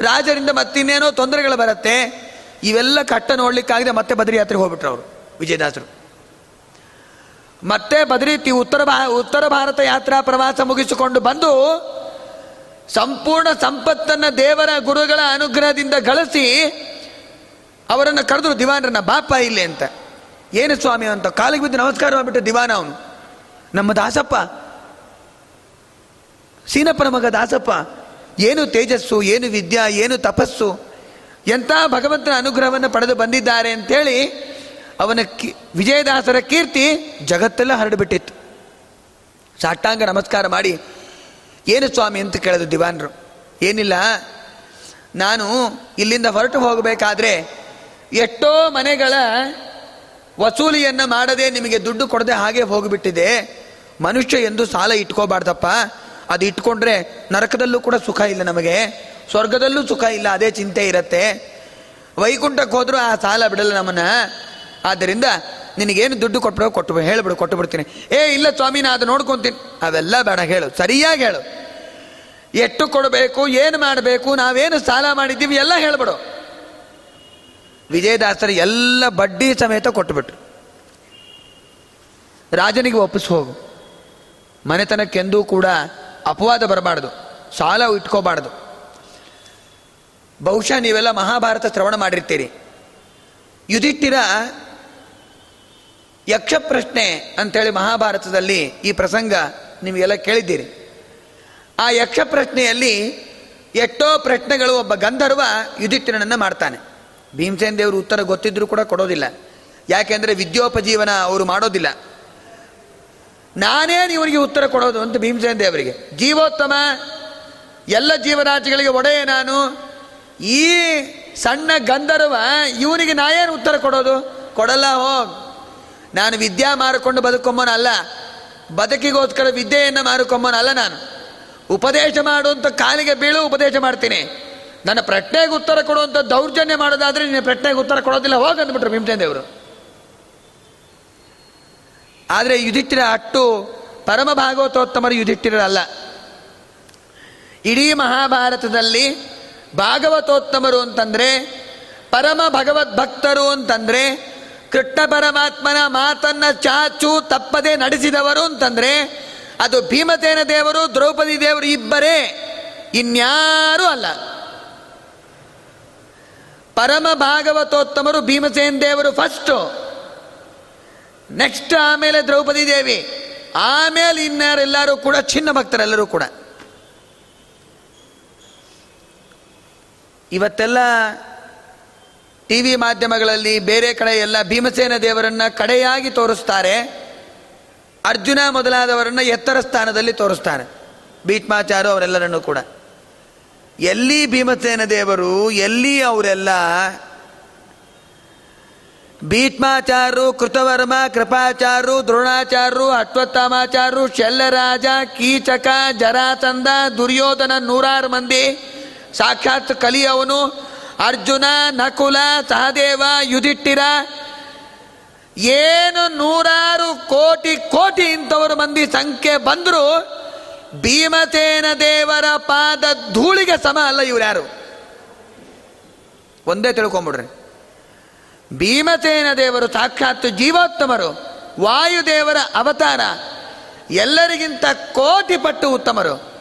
ರಾಜರಿಂದ ಮತ್ತಿನ್ನೇನೋ ತೊಂದರೆಗಳು ಬರುತ್ತೆ. ಇವೆಲ್ಲ ಕಟ್ಟ ನೋಡ್ಲಿಕ್ಕಾಗದೆ ಮತ್ತೆ ಬದ್ರಿ ಯಾತ್ರೆಗೆ ಹೋಗ್ಬಿಟ್ರು ಅವರು, ವಿಜಯದಾಸರು. ಮತ್ತೆ ಬದ್ರಿ ಉತ್ತರ ಉತ್ತರ ಭಾರತ ಯಾತ್ರಾ ಪ್ರವಾಸ ಮುಗಿಸಿಕೊಂಡು ಬಂದು ಸಂಪೂರ್ಣ ಸಂಪತ್ತನ್ನು ದೇವರ ಗುರುಗಳ ಅನುಗ್ರಹದಿಂದ ಗಳಿಸಿ ಅವರನ್ನು ಕರೆದ್ರು, ದಿವಾನರನ್ನ, ಬಾಪ ಇಲ್ಲಿ ಅಂತ. ಏನು ಸ್ವಾಮಿ? ಅಂತ ಕಾಲಿಗೆ ಬಿದ್ದು ನಮಸ್ಕಾರ ಮಾಡಿಬಿಟ್ಟು ದಿವಾನ ಅವನು. ನಮ್ಮ ದಾಸಪ್ಪ, ಸೀನಪ್ಪನ ಮಗ ದಾಸಪ್ಪ, ಏನು ತೇಜಸ್ಸು, ಏನು ವಿದ್ಯಾ, ಏನು ತಪಸ್ಸು, ಎಂಥ ಭಗವಂತನ ಅನುಗ್ರಹವನ್ನು ಪಡೆದು ಬಂದಿದ್ದಾರೆ ಅಂತೇಳಿ ಅವನ ಕಿ, ವಿಜಯದಾಸರ ಕೀರ್ತಿ ಜಗತ್ತೆಲ್ಲ ಹರಡಿಬಿಟ್ಟಿತ್ತು. ಸಾಟ್ಟಾಂಗ ನಮಸ್ಕಾರ ಮಾಡಿ ಏನು ಸ್ವಾಮಿ ಅಂತ ಕೇಳಿದ್ರು ದಿವಾನರು. ಏನಿಲ್ಲ, ನಾನು ಇಲ್ಲಿಂದ ಹೊರಟು ಹೋಗಬೇಕಾದ್ರೆ ಎಷ್ಟೋ ಮನೆಗಳ ವಸೂಲಿಯನ್ನು ಮಾಡದೆ ನಿಮಗೆ ದುಡ್ಡು ಕೊಡದೆ ಹಾಗೆ ಹೋಗಿಬಿಟ್ಟಿದೆ. ಮನುಷ್ಯ ಎಂದು ಸಾಲ ಇಟ್ಕೋಬಾರ್ದಪ್ಪ. ಅದು ಇಟ್ಕೊಂಡ್ರೆ ನರಕದಲ್ಲೂ ಕೂಡ ಸುಖ ಇಲ್ಲ ನಮಗೆ. ಸ್ವರ್ಗದಲ್ಲೂ ಸುಖ ಇಲ್ಲ, ಅದೇ ಚಿಂತೆ ಇರತ್ತೆ. ವೈಕುಂಠಕ್ಕೆ ಹೋದರೂ ಆ ಸಾಲ ಬಿಡಲ್ಲ ನಮ್ಮನ್ನ. ಆದ್ದರಿಂದ ನಿನಗೇನು ದುಡ್ಡು ಕೊಟ್ಬಿಡೋ, ಕೊಟ್ಟು ಹೇಳ್ಬಿಡು, ಕೊಟ್ಟು ಬಿಡ್ತೀನಿ. ಏ, ಇಲ್ಲ ಸ್ವಾಮಿ, ನಾ ಅದು ನೋಡ್ಕೊತೀನಿ. ಅವೆಲ್ಲ ಬೇಡ, ಹೇಳು. ಸರಿಯಾಗಿ ಹೇಳು. ಎಷ್ಟು ಕೊಡಬೇಕು, ಏನು ಮಾಡಬೇಕು, ನಾವೇನು ಸಾಲ ಮಾಡಿದ್ದೀವಿ, ಎಲ್ಲ ಹೇಳ್ಬಿಡು. ವಿಜಯದಾಸರು ಎಲ್ಲ ಬಡ್ಡಿ ಸಮೇತ ಕೊಟ್ಟುಬಿಟ್ರು ರಾಜನಿಗೆ ಒಪ್ಪಿಸಿ ಹೋಗು. ಮನೆತನಕ್ಕೆಂದೂ ಕೂಡ ಅಪವಾದ ಬರಬಾರ್ದು. ಸಾಲ ಇಟ್ಕೋಬಾರ್ದು. ಬಹುಶಃ ನೀವೆಲ್ಲ ಮಹಾಭಾರತ ಶ್ರವಣ ಮಾಡಿರ್ತೀರಿ. ಯುಧಿಷ್ಠಿರ ಯಕ್ಷ ಪ್ರಶ್ನೆ ಅಂತೇಳಿ ಮಹಾಭಾರತದಲ್ಲಿ ಈ ಪ್ರಸಂಗ ನಿಮಗೆಲ್ಲ ಕೇಳಿದ್ದೀರಿ. ಆ ಯಕ್ಷ ಪ್ರಶ್ನೆಯಲ್ಲಿ ಎಷ್ಟೋ ಪ್ರಶ್ನೆಗಳು ಒಬ್ಬ ಗಂಧರ್ವ ಯುಧಿಷ್ಠಿರನನ್ನು ಮಾಡ್ತಾನೆ. ಭೀಮಸೇನ ದೇವರು ಉತ್ತರ ಗೊತ್ತಿದ್ರೂ ಕೂಡ ಕೊಡೋದಿಲ್ಲ. ಯಾಕೆಂದರೆ ವಿದ್ಯೋಪಜೀವನ ಅವರು ಮಾಡೋದಿಲ್ಲ. ನಾನೇನು ಇವರಿಗೆ ಉತ್ತರ ಕೊಡೋದು ಅಂತ ಭೀಮಸೇನ ದೇವರಿಗೆ ಜೀವೋತ್ತಮ, ಎಲ್ಲ ಜೀವರಾಶಿಗಳಿಗೆ ಒಡೆಯ ನಾನು. ಈ ಸಣ್ಣ ಗಂಧರ್ವ ಇವನಿಗೆ ಏನು ಉತ್ತರ ಕೊಡೋದು? ಕೊಡಲ್ಲ, ಹೋಗ್. ನಾನು ವಿದ್ಯಾ ಮಾರಿಕೊಂಡು ಬದುಕೊಂಬನಲ್ಲ. ಬದುಕಿಗೋಸ್ಕರ ವಿದ್ಯೆಯನ್ನು ಮಾರಿಕೊಂಬನಲ್ಲ ನಾನು. ಉಪದೇಶ ಮಾಡುವಂಥ ಕಾಲಿಗೆ ಬೀಳು, ಉಪದೇಶ ಮಾಡ್ತೀನಿ. ನನ್ನ ಪ್ರಶ್ನೆಗೆ ಉತ್ತರ ಕೊಡುವಂಥ ದೌರ್ಜನ್ಯ ಮಾಡೋದಾದರೆ ನಿನ್ನ ಪ್ರಶ್ನೆಗೆ ಉತ್ತರ ಕೊಡೋದಿಲ್ಲ, ಹೋಗಿ ಅಂದ್ಬಿಟ್ರು ಭೀಮಸೇನ್ ದೇವರು. ಆದರೆ ಯುಧಿಷ್ಠಿರ ಅಟ್ಟು ಪರಮ ಭಾಗವತೋತ್ತಮರು ಯುಧಿಷ್ಠಿರಲ್ಲ ಇಡೀ ಮಹಾಭಾರತದಲ್ಲಿ ಭಾಗವತೋತ್ತಮರು ಅಂತಂದರೆ ಪರಮ ಭಗವದ್ ಭಕ್ತರು ಅಂತಂದ್ರೆ ಕೃಷ್ಣ ಪರಮಾತ್ಮನ ಮಾತನ್ನ ಚಾಚು ತಪ್ಪದೆ ನಡೆಸಿದವರು ಅಂತಂದ್ರೆ ಅದು ಭೀಮಸೇನ ದೇವರು, ದ್ರೌಪದಿ ದೇವರು ಇಬ್ಬರೇ, ಇನ್ಯಾರೂ ಅಲ್ಲ. ಪರಮ ಭಾಗವತೋತ್ತಮರು ಭೀಮಸೇನ ದೇವರು ಫಸ್ಟು ನೆಕ್ಸ್ಟ್ ಆಮೇಲೆ ದ್ರೌಪದಿ ದೇವಿ. ಆಮೇಲೆ ಇನ್ಯಾರೆಲ್ಲರೂ ಕೂಡ, ಚಿನ್ನ ಭಕ್ತರೆಲ್ಲರೂ ಕೂಡ. ಇವತ್ತೆಲ್ಲ ಟಿ ವಿ ಮಾಧ್ಯಮಗಳಲ್ಲಿ ಬೇರೆ ಕಡೆ ಎಲ್ಲ ಭೀಮಸೇನ ದೇವರನ್ನ ಕಡೆಯಾಗಿ ತೋರಿಸ್ತಾರೆ. ಅರ್ಜುನ ಮೊದಲಾದವರನ್ನ ಎತ್ತರ ಸ್ಥಾನದಲ್ಲಿ ತೋರಿಸ್ತಾರೆ. ಭೀಷ್ಮಾಚಾರು ಅವರೆಲ್ಲರನ್ನು ಕೂಡ. ಎಲ್ಲಿ ಭೀಮಸೇನ ದೇವರು, ಎಲ್ಲಿ ಅವರೆಲ್ಲ ಭೀಷ್ಮಾಚಾರು ಕೃತವರ್ಮ ಕೃಪಾಚಾರು ದ್ರೋಣಾಚಾರು ಅಶ್ವತ್ಥಾಮಾಚಾರು ಶಲ್ಯರಾಜ ಕೀಚಕ ಜರಾತಂದ ದುರ್ಯೋಧನ ನೂರಾರು ಮಂದಿ, ಸಾಕ್ಷಾತ್ ಕಲಿಯವನು ಅರ್ಜುನ ನಕುಲ ಸಹದೇವ ಯುಧಿಟ್ಟಿರ ಏನು ನೂರಾರು ಕೋಟಿ ಕೋಟಿ ಇಂಥವರು ಮಂದಿ ಸಂಖ್ಯೆ ಬಂದರೂ ಭೀಮಸೇನ ದೇವರ ಪಾದ ಧೂಳಿಗೆ ಸಮ ಅಲ್ಲ ಇವ್ರು ಯಾರು? ಒಂದೇ ತಿಳ್ಕೊಂಬಿಡ್ರಿ. ಭೀಮಸೇನ ದೇವರು ಸಾಕ್ಷಾತ್ ಜೀವೋತ್ತಮರು, ವಾಯುದೇವರ ಅವತಾರ, ಎಲ್ಲರಿಗಿಂತ ಕೋಟಿ ಪಟ್ಟು ಉತ್ತಮರು.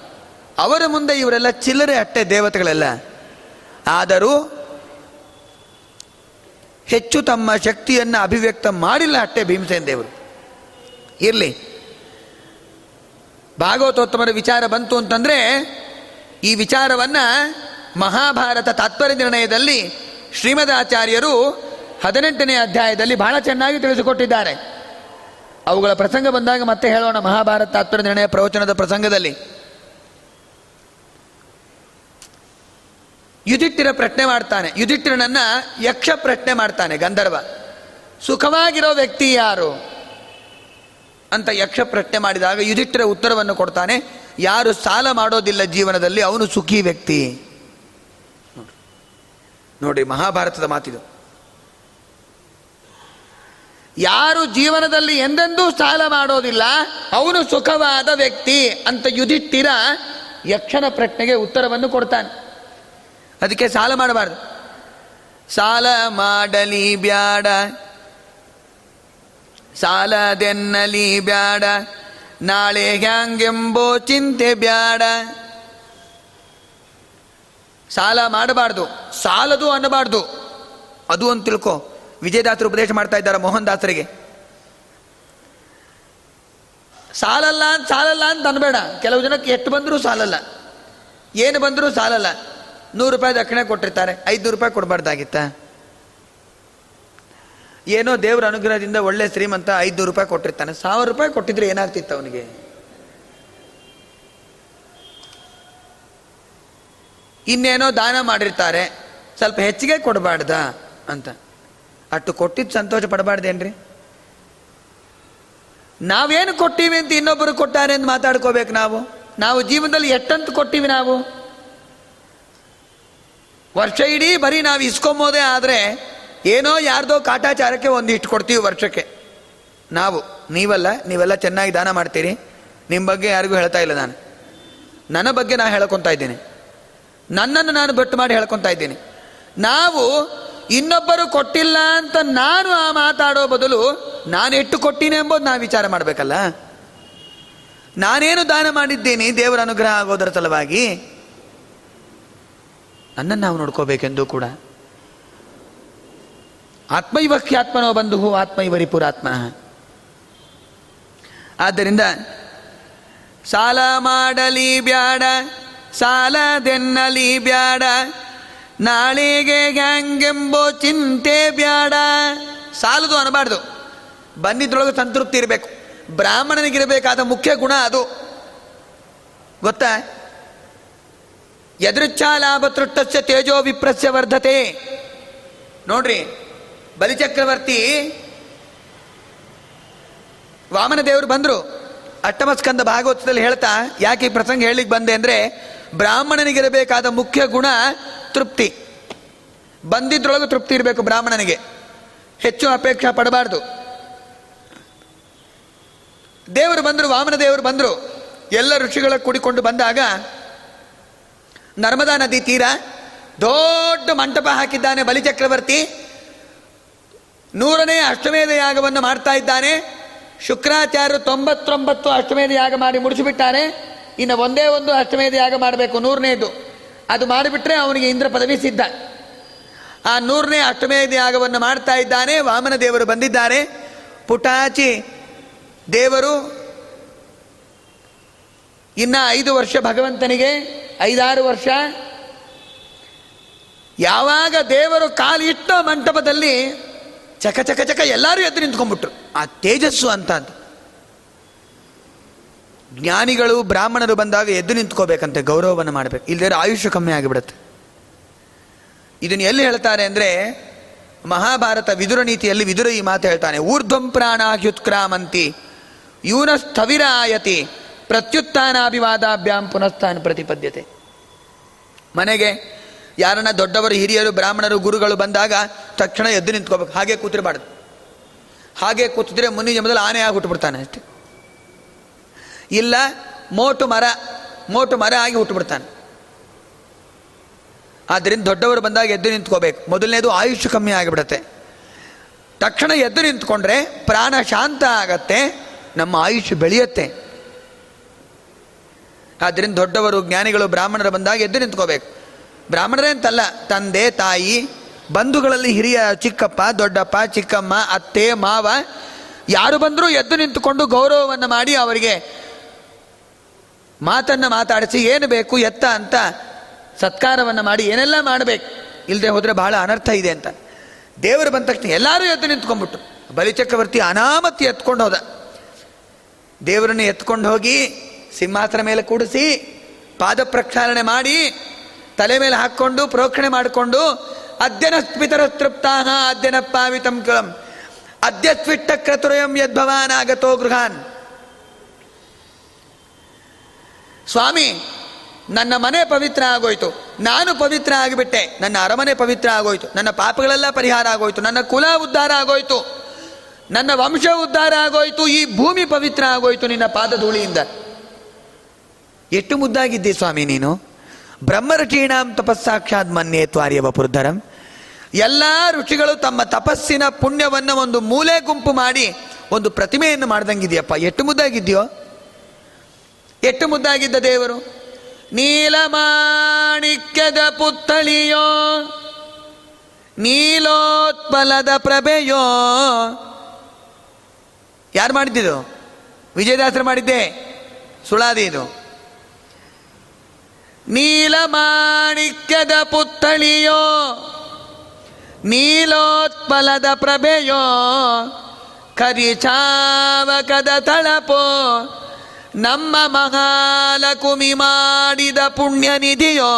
ಅವರ ಮುಂದೆ ಇವರೆಲ್ಲ ಚಿಲ್ಲರೆ ಅಟ್ಟೆ ದೇವತೆಗಳೆಲ್ಲ. ಆದರೂ ಹೆಚ್ಚು ತಮ್ಮ ಶಕ್ತಿಯನ್ನು ಅಭಿವ್ಯಕ್ತ ಮಾಡಿಲ್ಲ ಅಟ್ಟೆ ಭೀಮಸೇನ ದೇವರು. ಇರಲಿ. ಭಾಗವತೋತ್ತಮರ ವಿಚಾರ ಬಂತು ಅಂತಂದ್ರೆ ಈ ವಿಚಾರವನ್ನ ಮಹಾಭಾರತ ತಾತ್ಪರ್ಯ ನಿರ್ಣಯದಲ್ಲಿ ಶ್ರೀಮದಾಚಾರ್ಯರು ಹದಿನೆಂಟನೇ ಅಧ್ಯಾಯದಲ್ಲಿ ಬಹಳ ಚೆನ್ನಾಗಿ ತಿಳಿಸಿಕೊಟ್ಟಿದ್ದಾರೆ ಅವುಗಳ ಪ್ರಸಂಗ ಬಂದಾಗ ಮತ್ತೆ ಹೇಳೋಣ ಮಹಾಭಾರತ ತಾತ್ಪರ್ಯ ನಿರ್ಣಯ ಪ್ರವಚನದ ಪ್ರಸಂಗದಲ್ಲಿ. ಯುಧಿಷ್ಠಿರ ಪ್ರಶ್ನೆ ಮಾಡ್ತಾನೆ. ಯುದಿಟ್ಟಿರನನ್ನ ಯಕ್ಷ ಪ್ರಶ್ನೆ ಮಾಡ್ತಾನೆ, ಗಂಧರ್ವ. ಸುಖವಾಗಿರೋ ವ್ಯಕ್ತಿ ಯಾರು? ಅಂತ ಯಕ್ಷ ಪ್ರಶ್ನೆ ಮಾಡಿದಾಗ ಯುಧಿಷ್ಠಿರ ಉತ್ತರವನ್ನು ಕೊಡ್ತಾನೆ, ಯಾರು ಸಾಲ ಮಾಡೋದಿಲ್ಲ ಜೀವನದಲ್ಲಿ ಅವನು ಸುಖಿ ವ್ಯಕ್ತಿ. ನೋಡಿ, ಮಹಾಭಾರತದ ಮಾತಿದು. ಯಾರು ಜೀವನದಲ್ಲಿ ಎಂದೆಂದೂ ಸಾಲ ಮಾಡೋದಿಲ್ಲ, ಅವನು ಸುಖವಾದ ವ್ಯಕ್ತಿ ಅಂತ ಯುಧಿಷ್ಠಿರ ಯಕ್ಷನ ಪ್ರಶ್ನೆಗೆ ಉತ್ತರವನ್ನು ಕೊಡ್ತಾನೆ. ಅದಕ್ಕೆ ಸಾಲ ಮಾಡಬಾರ್ದು. ಸಾಲ ಮಾಡಲಿ ಬ್ಯಾಡ. ಸಾಲದೆನ್ನಲಿ ಬ್ಯಾಡ. ನಾಳೆ ಹ್ಯಾಂಗೆಂಬೋ ಚಿಂತೆ ಬ್ಯಾಡ. ಸಾಲ ಮಾಡಬಾರ್ದು. ಸಾಲದು ಅನ್ನಬಾರ್ದು. ಅದು ಅಂತ ತಿಳ್ಕೊ. ವಿಜಯದಾಸರು ಉಪದೇಶ ಮಾಡ್ತಾ ಇದ್ದಾರೆ ಮೋಹನ್ ದಾಸರಿಗೆ ಸಾಲಲ್ಲ ಅಂತ ಸಾಲಲ್ಲ ಅಂತ ಅನ್ಬೇಡ. ಕೆಲವು ಜನಕ್ಕೆ ಎಷ್ಟು ಬಂದರೂ ಸಾಲಲ್ಲ. ಏನು ಬಂದರೂ ಸಾಲಲ್ಲ. ನೂರು ರೂಪಾಯಿ ದಕ್ಷಿಣೆ ಕೊಟ್ಟಿರ್ತಾರೆ ಐದುನೂರು ರೂಪಾಯಿ ಕೊಡಬಾರ್ದಾಗಿತ್ತ? ಏನೋ ದೇವರ ಅನುಗ್ರಹದಿಂದ ಒಳ್ಳೆ ಶ್ರೀಮಂತ ಐದುನೂರು ರೂಪಾಯಿ ಕೊಟ್ಟಿರ್ತಾನೆ. ಸಾವಿರ ರೂಪಾಯಿ ಕೊಟ್ಟಿದ್ರೆ ಏನಾಗ್ತಿತ್ತು ಅವನಿಗೆ? ಇನ್ನೇನೋ ದಾನ ಮಾಡಿರ್ತಾರೆ, ಸ್ವಲ್ಪ ಹೆಚ್ಚಿಗೆ ಕೊಡಬಾರ್ದ ಅಂತ. ಅಷ್ಟು ಕೊಟ್ಟಿದ್ದು ಸಂತೋಷ ಪಡಬಾರ್ದೇನ್ರಿ? ನಾವೇನು ಕೊಟ್ಟೀವಿ ಅಂತ ಇನ್ನೊಬ್ಬರು ಕೊಟ್ಟಾರೆ ಅಂತ ಮಾತಾಡ್ಕೋಬೇಕು ನಾವು? ನಾವು ಜೀವನದಲ್ಲಿ ಎಷ್ಟಂತ ಕೊಟ್ಟಿವಿ ನಾವು? ವರ್ಷ ಇಡೀ ಬರೀ ನಾವು ಇಸ್ಕೊಂಬೋದೇ ಆದರೆ ಏನೋ ಯಾರ್ದೋ ಕಾಟಾಚಾರಕ್ಕೆ ಒಂದಿಷ್ಟು ಕೊಡ್ತೀವಿ ವರ್ಷಕ್ಕೆ. ನಾವು, ನೀವಲ್ಲ, ನೀವೆಲ್ಲ ಚೆನ್ನಾಗಿ ದಾನ ಮಾಡ್ತೀರಿ. ನಿಮ್ಮ ಬಗ್ಗೆ ಯಾರಿಗೂ ಹೇಳ್ತಾ ಇಲ್ಲ ನಾನು. ನನ್ನ ಬಗ್ಗೆ ನಾನು ಹೇಳ್ಕೊತಾ ಇದ್ದೀನಿ. ನನ್ನನ್ನು ನಾನು ಬೆಟ್ಟು ಮಾಡಿ ಹೇಳ್ಕೊತಾ ಇದ್ದೀನಿ. ನಾವು ಇನ್ನೊಬ್ಬರು ಕೊಟ್ಟಿಲ್ಲ ಅಂತ ನಾನು ಆ ಮಾತಾಡೋ ಬದಲು ನಾನು ಎಷ್ಟು ಕೊಟ್ಟಿನಿ ಎಂಬುದು ನಾವು ವಿಚಾರ ಮಾಡಬೇಕಲ್ಲ? ನಾನೇನು ದಾನ ಮಾಡಿದ್ದೀನಿ ದೇವರ ಅನುಗ್ರಹ ಆಗೋದರ ಸಲುವಾಗಿ? ನನ್ನನ್ನು ನಾವು ನೋಡ್ಕೋಬೇಕೆಂದು ಕೂಡ. ಆತ್ಮೈವಖ್ಯಾತ್ಮನೋ ಬಂಧು ಆತ್ಮೈವರಿ ಪುರಾತ್ಮ. ಆದ್ದರಿಂದ ಸಾಲ ಮಾಡಲಿ ಬ್ಯಾಡ ಸಾಲದೆನ್ನಲಿ ಬ್ಯಾಡ, ನಾಳೆಗೆ ಹ್ಯಾಂಗೆಂಬೋ ಚಿಂತೆ ಬ್ಯಾಡ. ಸಾಲದು ಅನ್ನಬಾರ್ದು ಬಂದಿದ್ರೊಳಗೆ ಸಂತೃಪ್ತಿ ಇರಬೇಕು. ಬ್ರಾಹ್ಮಣನಿಗಿರಬೇಕಾದ ಮುಖ್ಯ ಗುಣ ಅದು. ಗೊತ್ತಾ? ಎದೃಚ್ಛಾ ಲಾಭ ತೃಷ್ಟಸ್ಯ ತೇಜೋ ವಿಪ್ರಸ್ಯ ವರ್ಧತೆ. ನೋಡ್ರಿ, ಬಲಿಚಕ್ರವರ್ತಿ ವಾಮನ ದೇವರು ಬಂದರು. ಅಷ್ಟಮಸ್ಕಂದ ಭಾಗವತದಲ್ಲಿ ಹೇಳ್ತಾ, ಯಾಕೆ ಈ ಪ್ರಸಂಗ ಹೇಳಿಕ್ ಬಂದೆ ಅಂದರೆ, ಬ್ರಾಹ್ಮಣನಿಗಿರಬೇಕಾದ ಮುಖ್ಯ ಗುಣ ತೃಪ್ತಿ. ಬಂದಿದ್ರೊಳಗೆ ತೃಪ್ತಿ ಇರಬೇಕು ಬ್ರಾಹ್ಮಣನಿಗೆ. ಹೆಚ್ಚು ಅಪೇಕ್ಷೆ ಪಡಬಾರ್ದು. ದೇವರು ಬಂದರು, ವಾಮನ ದೇವರು ಬಂದರು. ಎಲ್ಲ ಋಷಿಗಳ ಕೂಡಿಕೊಂಡು ಬಂದಾಗ ನರ್ಮದಾ ನದಿ ತೀರ ದೊಡ್ಡ ಮಂಟಪ ಹಾಕಿದ್ದಾನೆ ಬಲಿಚಕ್ರವರ್ತಿ ನೂರನೇ ಅಷ್ಟಮೇಧ ಯಾಗವನ್ನು ಮಾಡ್ತಾ ಇದ್ದಾನೆ. ಶುಕ್ರಾಚಾರ್ಯರು ತೊಂಬತ್ತೊಂಬತ್ತು ಅಷ್ಟಮೇಧ ಯಾಗ ಮಾಡಿ ಮುಡಿಸಿಬಿಟ್ಟಾನೆ ಇನ್ನು ಒಂದೇ ಒಂದು ಅಷ್ಟಮೇಧ ಯಾಗ ಮಾಡಬೇಕು, ನೂರನೇದು. ಅದು ಮಾಡಿಬಿಟ್ರೆ ಅವನಿಗೆ ಇಂದ್ರ ಪದವಿ ಸಿದ್ಧ. ಆ ನೂರನೇ ಅಷ್ಟಮೇಧ ಯಾಗವನ್ನು ಮಾಡ್ತಾ ಇದ್ದಾನೆ, ವಾಮನ ದೇವರು ಬಂದಿದ್ದಾರೆ. ಪುಟಾಚಿ ದೇವರು ಇನ್ನ ಐದು ವರ್ಷ ಭಗವಂತನಿಗೆ ಐದಾರು ವರ್ಷ? ಯಾವಾಗ ದೇವರು ಕಾಲಿಟ್ಟ ಮಂಟಪದಲ್ಲಿ ಚಕ ಚಕ ಚಕ ಎಲ್ಲರೂ ಎದ್ದು ನಿಂತ್ಕೊಂಡ್ಬಿಟ್ರು. ಆ ತೇಜಸ್ಸು ಅಂತ ಜ್ಞಾನಿಗಳು, ಬ್ರಾಹ್ಮಣರು ಬಂದಾಗ ಎದ್ದು ನಿಂತ್ಕೋಬೇಕಂತೆ, ಗೌರವವನ್ನು ಮಾಡಬೇಕು. ಇಲ್ಲದೇ ಆಯುಷ್ಯ ಕಮ್ಮಿ ಆಗಿಬಿಡುತ್ತೆ. ಇದನ್ನು ಎಲ್ಲಿ ಹೇಳ್ತಾರೆ ಅಂದರೆ, ಮಹಾಭಾರತ ವಿದುರ ನೀತಿಯಲ್ಲಿ ವಿದುರ ಈ ಮಾತು ಹೇಳ್ತಾನೆ. ಊರ್ಧ್ವಂ ಪ್ರಾಣಾಹ್ಯುತ್ಕ್ರಾಮಂತಿ ಯೂನ ಸ್ಥವಿರಾಯತಿ ಪ್ರತ್ಯುತ್ಥಾನಾಭಿವಾದಾಭ್ಯಾಂ ಪುನಃಸ್ಥಾನ ಪ್ರತಿಪದ್ಯತೆ. ಮನೆಗೆ ಯಾರನ್ನ ದೊಡ್ಡವರು, ಹಿರಿಯರು, ಬ್ರಾಹ್ಮಣರು, ಗುರುಗಳು ಬಂದಾಗ ತಕ್ಷಣ ಎದ್ದು ನಿಂತ್ಕೋಬೇಕು. ಹಾಗೆ ಕೂತಿರಬಾರ್ದು ಹಾಗೆ ಕೂತಿದ್ರೆ ಮುನ್ನಿ ಮೊದಲು ಆನೆ ಆಗಿ ಹುಟ್ಟುಬಿಡ್ತಾನೆ ಅಷ್ಟೆ. ಇಲ್ಲ, ಮೋಟು ಮರ ಮೋಟು ಮರ ಆಗಿ ಹುಟ್ಟುಬಿಡ್ತಾನೆ ಆದ್ದರಿಂದ ದೊಡ್ಡವರು ಬಂದಾಗ ಎದ್ದು ನಿಂತ್ಕೋಬೇಕು. ಮೊದಲನೇದು ಆಯುಷ್ಯ ಕಮ್ಮಿ ಆಗಿಬಿಡುತ್ತೆ. ತಕ್ಷಣ ಎದ್ದು ನಿಂತ್ಕೊಂಡ್ರೆ ಪ್ರಾಣ ಶಾಂತ ಆಗತ್ತೆ, ನಮ್ಮ ಆಯುಷ್ಯ ಬೆಳೆಯುತ್ತೆ. ಆದ್ದರಿಂದ ದೊಡ್ಡವರು, ಜ್ಞಾನಿಗಳು, ಬ್ರಾಹ್ಮಣರು ಬಂದಾಗ ಎದ್ದು ನಿಂತ್ಕೋಬೇಕು. ಬ್ರಾಹ್ಮಣರೇ ಅಂತಲ್ಲ, ತಂದೆ, ತಾಯಿ, ಬಂಧುಗಳಲ್ಲಿ ಹಿರಿಯ ಚಿಕ್ಕಪ್ಪ, ದೊಡ್ಡಪ್ಪ, ಚಿಕ್ಕಮ್ಮ, ಅತ್ತೆ, ಮಾವ, ಯಾರು ಬಂದರೂ ಎದ್ದು ನಿಂತುಕೊಂಡು ಗೌರವವನ್ನು ಮಾಡಿ ಅವರಿಗೆ ಮಾತನ್ನು ಮಾತಾಡಿಸಿ ಏನು ಬೇಕು, ಎತ್ತ ಅಂತ ಸತ್ಕಾರವನ್ನು ಮಾಡಿ ಏನೆಲ್ಲ ಮಾಡಬೇಕು. ಇಲ್ಲದೆ ಹೋದರೆ ಬಹಳ ಅನರ್ಥ ಇದೆ ಅಂತ. ದೇವರು ಬಂದ ತಕ್ಷಣ ಎಲ್ಲರೂ ಎದ್ದು ನಿಂತ್ಕೊಂಡ್ಬಿಟ್ಟು ಬಲಿಚಕ್ರವರ್ತಿ ಅನಾಮತಿ ಎತ್ಕೊಂಡು ಹೋದ. ದೇವರನ್ನು ಎತ್ಕೊಂಡು ಹೋಗಿ ಸಿಂಹಾಸನ ಮೇಲೆ ಕೂಡಿಸಿ ಪಾದ ಪ್ರಕ್ಷಾಲನೆ ಮಾಡಿ ತಲೆ ಮೇಲೆ ಹಾಕ್ಕೊಂಡು ಪ್ರೋಕ್ಷಣೆ ಮಾಡಿಕೊಂಡು ಅದ್ಯನ ಸ್ಮಿತರ ತೃಪ್ತಾನ ಅದ್ಯನ ಪಾವಿತಂ ಕಳಂ ಅದ್ಯ ಸ್ವಿಟ್ಟ ಕ್ರತುರಯಂ ಯದ್ಭವಾನ್ ಆಗತೋ ಗೃಹಾನ್. ಸ್ವಾಮಿ, ನನ್ನ ಮನೆ ಪವಿತ್ರ ಆಗೋಯ್ತು. ನಾನು ಪವಿತ್ರ ಆಗಿಬಿಟ್ಟೆ. ನನ್ನ ಅರಮನೆ ಪವಿತ್ರ ಆಗೋಯ್ತು. ನನ್ನ ಪಾಪಗಳೆಲ್ಲ ಪರಿಹಾರ ಆಗೋಯ್ತು. ನನ್ನ ಕುಲ ಉದ್ಧಾರ ಆಗೋಯ್ತು. ನನ್ನ ವಂಶ ಉದ್ಧಾರ ಆಗೋಯ್ತು. ಈ ಭೂಮಿ ಪವಿತ್ರ ಆಗೋಯ್ತು ನಿನ್ನ ಪಾದಧೂಳಿಯಿಂದ. ಎಷ್ಟು ಮುದ್ದಾಗಿದ್ದೆ ಸ್ವಾಮಿ ನೀನು? ಬ್ರಹ್ಮರುಚೀಣಾಂ ತಪಸ್ಸಾಕ್ಷಾತ್ ಮನ್ಯೇ ತ್ವಾರ್ಯ ವಪುರ್ಧರಂ ಎಲ್ಲ ಋಷಿಗಳು ತಮ್ಮ ತಪಸ್ಸಿನ ಪುಣ್ಯವನ್ನು ಒಂದು ಮೂಲೆ ಗುಂಪು ಮಾಡಿ ಒಂದು ಪ್ರತಿಮೆಯನ್ನು ಮಾಡ್ದಂಗಿದೆಯಪ್ಪ. ಎಷ್ಟು ಮುದ್ದಾಗಿದ್ಯೋ? ಎಷ್ಟು ಮುದ್ದಾಗಿದ್ದ ದೇವರು? ನೀಲಮಾಣಿಕ್ಯದ ಪುತ್ತಳಿಯೋ ನೀಲೋತ್ಪಲದ ಪ್ರಭೆಯೋ? ಯಾರು ಮಾಡಿದ್ದಿದು? ವಿಜಯದಾಸರು ಮಾಡಿದ್ದೆ? ಸುಳಾದಿ ಇದು. ನೀಲಮಾಣಿಕ್ಯದ ಪುತ್ಥಳಿಯೋ, ನೀಲೋತ್ಪಲದ ಪ್ರಭೆಯೋ, ಕರಿಚಾವಕದ ತಳಪೋ, ನಮ್ಮ ಮಹಾಲಕುಮಿ ಮಾಡಿದ ಪುಣ್ಯ ನಿಧಿಯೋ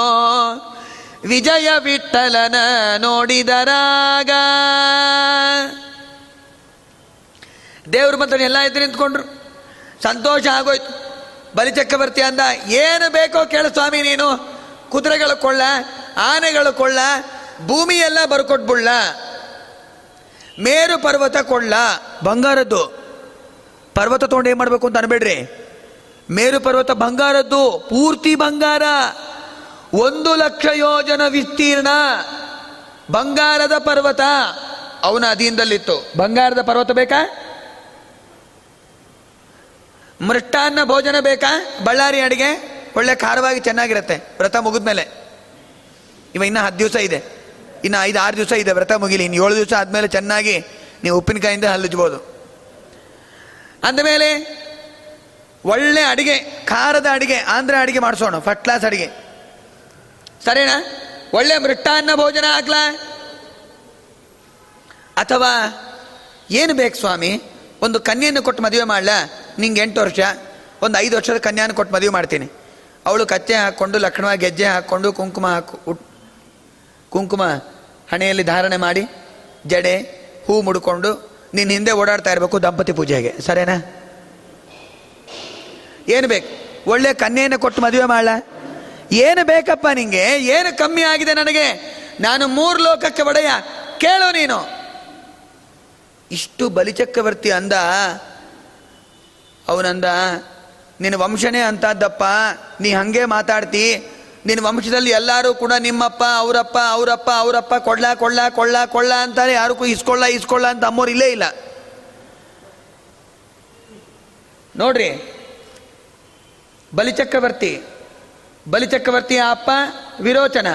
ವಿಜಯ ವಿಠಲನ ನೋಡಿದರಾಗ ದೇವ್ರ ಮಂತ್ರ ಎಲ್ಲ ಎದ್ದು ನಿಂತ್ಕೊಂಡ್ರು. ಸಂತೋಷ ಆಗೋಯ್ತು. ಬಲಿಚಕ್ರವರ್ತಿ ಅಂದ, ಏನು ಬೇಕೋ ಕೇಳು ಸ್ವಾಮಿ ನೀನು. ಕುದುರೆಗಳು ಕೊಳ್ಳ, ಆನೆಗಳು ಕೊಳ್ಳ ಭೂಮಿ ಎಲ್ಲ ಬರ್ಕೊಟ್ಬಿಡ್ಲ. ಮೇರು ಪರ್ವತ ಕೊಳ್ಳ. ಬಂಗಾರದ್ದು. ಪರ್ವತ ತೊಗೊಂಡು ಏನು ಮಾಡಬೇಕು ಅಂತ ಅನ್ಬೇಡ್ರಿ. ಮೇರು ಪರ್ವತ ಬಂಗಾರದ್ದು, ಪೂರ್ತಿ ಬಂಗಾರ. ಒಂದು ಲಕ್ಷ ಯೋಜನ ವಿಸ್ತೀರ್ಣ. ಬಂಗಾರದ ಪರ್ವತ. ಅವನ ಅಧೀನದಲ್ಲಿತ್ತು. ಬಂಗಾರದ ಪರ್ವತ ಬೇಕಾ? ಮೃಷ್ಟಾನ್ನ ಭೋಜನ ಬೇಕಾ? ಬಳ್ಳಾರಿ ಅಡಿಗೆ? ಒಳ್ಳೆ ಖಾರವಾಗಿ ಚೆನ್ನಾಗಿರುತ್ತೆ. ವ್ರತ ಮುಗಿದ್ಮೇಲೆ. ಇವ ಇನ್ನು ಹತ್ತು ದಿವಸ ಇದೆ. ಇನ್ನು ಐದು, ಆರು ದಿವಸ ಇದೆ ವ್ರತ ಮುಗಿಲಿ. ಇನ್ನು ಏಳು ದಿವಸ ಆದಮೇಲೆ ಚೆನ್ನಾಗಿ ನೀವು ಉಪ್ಪಿನಕಾಯಿಂದ ಹಲ್ಲುಜ್ಬೋದು. ಅಂದಮೇಲೆ ಒಳ್ಳೆ ಅಡಿಗೆ, ಖಾರದ ಅಡಿಗೆ, ಆಂಧ್ರ ಅಡಿಗೆ ಮಾಡಿಸೋಣ. ಫಸ್ಟ್ ಕ್ಲಾಸ್ ಅಡಿಗೆ. ಸರಿನಾ? ಒಳ್ಳೆ ಮೃಷ್ಟಾನ್ನ ಭೋಜನ ಹಾಕ್ಲಾ ಅಥವಾ ಏನು ಬೇಕು ಸ್ವಾಮಿ? ಒಂದು ಕನ್ಯೆಯನ್ನು ಕೊಟ್ಟು ಮದುವೆ ಮಾಡಲ? ನಿಂಗೆ ಎಂಟು ವರ್ಷ. ಒಂದು ಐದು ವರ್ಷದ ಕನ್ಯಾನ ಕೊಟ್ಟು ಮದುವೆ ಮಾಡ್ತೀನಿ. ಅವಳು ಕಚ್ಚೆ ಹಾಕ್ಕೊಂಡು, ಲಕ್ಷಣವಾಗಿ ಗೆಜ್ಜೆ ಹಾಕ್ಕೊಂಡು, ಕುಂಕುಮ ಹಾಕು ಕುಂಕುಮ ಹಣೆಯಲ್ಲಿ ಧಾರಣೆ ಮಾಡಿ, ಜಡೆ, ಹೂ ಮುಡ್ಕೊಂಡು ನೀನು ಹಿಂದೆ ಓಡಾಡ್ತಾ ಇರಬೇಕು ದಂಪತಿ ಪೂಜೆಗೆ. ಸರಿನಾ? ಏನು ಬೇಕು? ಒಳ್ಳೆ ಕನ್ಯೆಯನ್ನು ಕೊಟ್ಟು ಮದುವೆ ಮಾಡಲ? ಏನು ಬೇಕಪ್ಪ ನಿಂಗೆ? ಏನು ಕಮ್ಮಿ ಆಗಿದೆ ನನಗೆ? ನಾನು ಮೂರು ಲೋಕಕ್ಕೆ ಒಡೆಯ. ಕೇಳು ನೀನು. ಇಷ್ಟು ಬಲಿಚಕ್ರವರ್ತಿ ಅಂದ. ಅವನಂದ, ನಿನ್ನ ವಂಶನೇ ಅಂತದ್ದಪ್ಪ ನೀ ಹಂಗೆ ಮಾತಾಡ್ತಿ. ನಿನ್ನ ವಂಶದಲ್ಲಿ ಎಲ್ಲರೂ ಕೂಡ ನಿಮ್ಮಪ್ಪ, ಅವರಪ್ಪ ಅವರಪ್ಪ ಅವರಪ್ಪ ಕೊಡ್ಲ ಕೊಡ್ಲ ಕೊಳ್ಳ ಕೊಳ್ಳ ಅಂತಾರೆ. ಯಾರು ಇಸ್ಕೊಳ್ಳ ಇಸ್ಕೊಳ್ಳ ಅಂತ ಅಮ್ಮೋರು ಇಲ್ಲೇ ಇಲ್ಲ. ನೋಡ್ರಿ ಬಲಿಚಕ್ರವರ್ತಿ ಬಲಿಚಕ್ರವರ್ತಿಯ ಅಪ್ಪ ವಿರೋಚನ.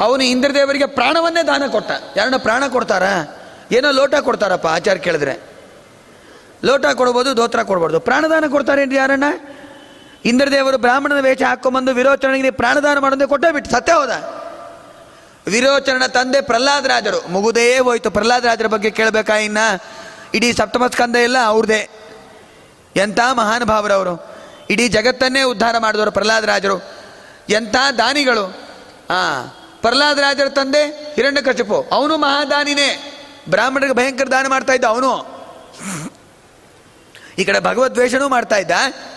ಅವನು ಇಂದ್ರದೇವರಿಗೆ ಪ್ರಾಣವನ್ನೇ ದಾನ ಕೊಟ್ಟ. ಯಾರನ್ನ ಪ್ರಾಣ ಕೊಡ್ತಾರ? ಏನೋ ಲೋಟ ಕೊಡ್ತಾರಪ್ಪ, ಆಚಾರ ಕೇಳಿದ್ರೆ. ಲೋಟ ಕೊಡ್ಬೋದು ದೋತ್ರ ಕೊಡ್ಬಾರ್ದು. ಪ್ರಾಣದಾನ ಕೊಡ್ತಾರೇನ್ರಿ ಯಾರನ್ನ? ಇಂದ್ರದೇವರು ಬ್ರಾಹ್ಮಣನ ವೇಷ ಹಾಕೊಂಬಂದು ವಿರೋಚನಿಗೆ ಪ್ರಾಣದಾನ ಮಾಡೋದೇ ಕೊಟ್ಟೇ ಬಿಟ್ಟು ಸತ್ಯ ಹೋದ. ವಿರೋಚನ ತಂದೆ ಪ್ರಹ್ಲಾದರಾಜರು ಮುಗುದೇ ಹೋಯ್ತು. ಪ್ರಹ್ಲಾದರಾಜರ ಬಗ್ಗೆ ಕೇಳಬೇಕಾ ಇನ್ನ? ಇಡೀ ಸಪ್ತಮ ಸ್ಕಂದ ಎಲ್ಲ ಅವ್ರದೇ. ಎಂಥ ಮಹಾನುಭಾವರವರು ಇಡೀ ಜಗತ್ತನ್ನೇ ಉದ್ಧಾರ ಮಾಡಿದವರು ಪ್ರಹ್ಲಾದರಾಜರು ಎಂಥ ದಾನಿಗಳು. ಆ ಪ್ರಹ್ಲಾದರಾಜರ ತಂದೆ ಹಿರಣ್ಯಕಶಿಪು ಅವನು ಮಹಾದಾನಿನೇ. ಬ್ರಾಹ್ಮಣರಿಗೆ ಭಯಂಕರ ದಾನ ಮಾಡ್ತಾ ಇದ್ದ ಅವನು. ಈ ಕಡೆ ಭಗವದ್ವೇಷನೂ ಮಾಡ್ತಾ ಇದ್ದ,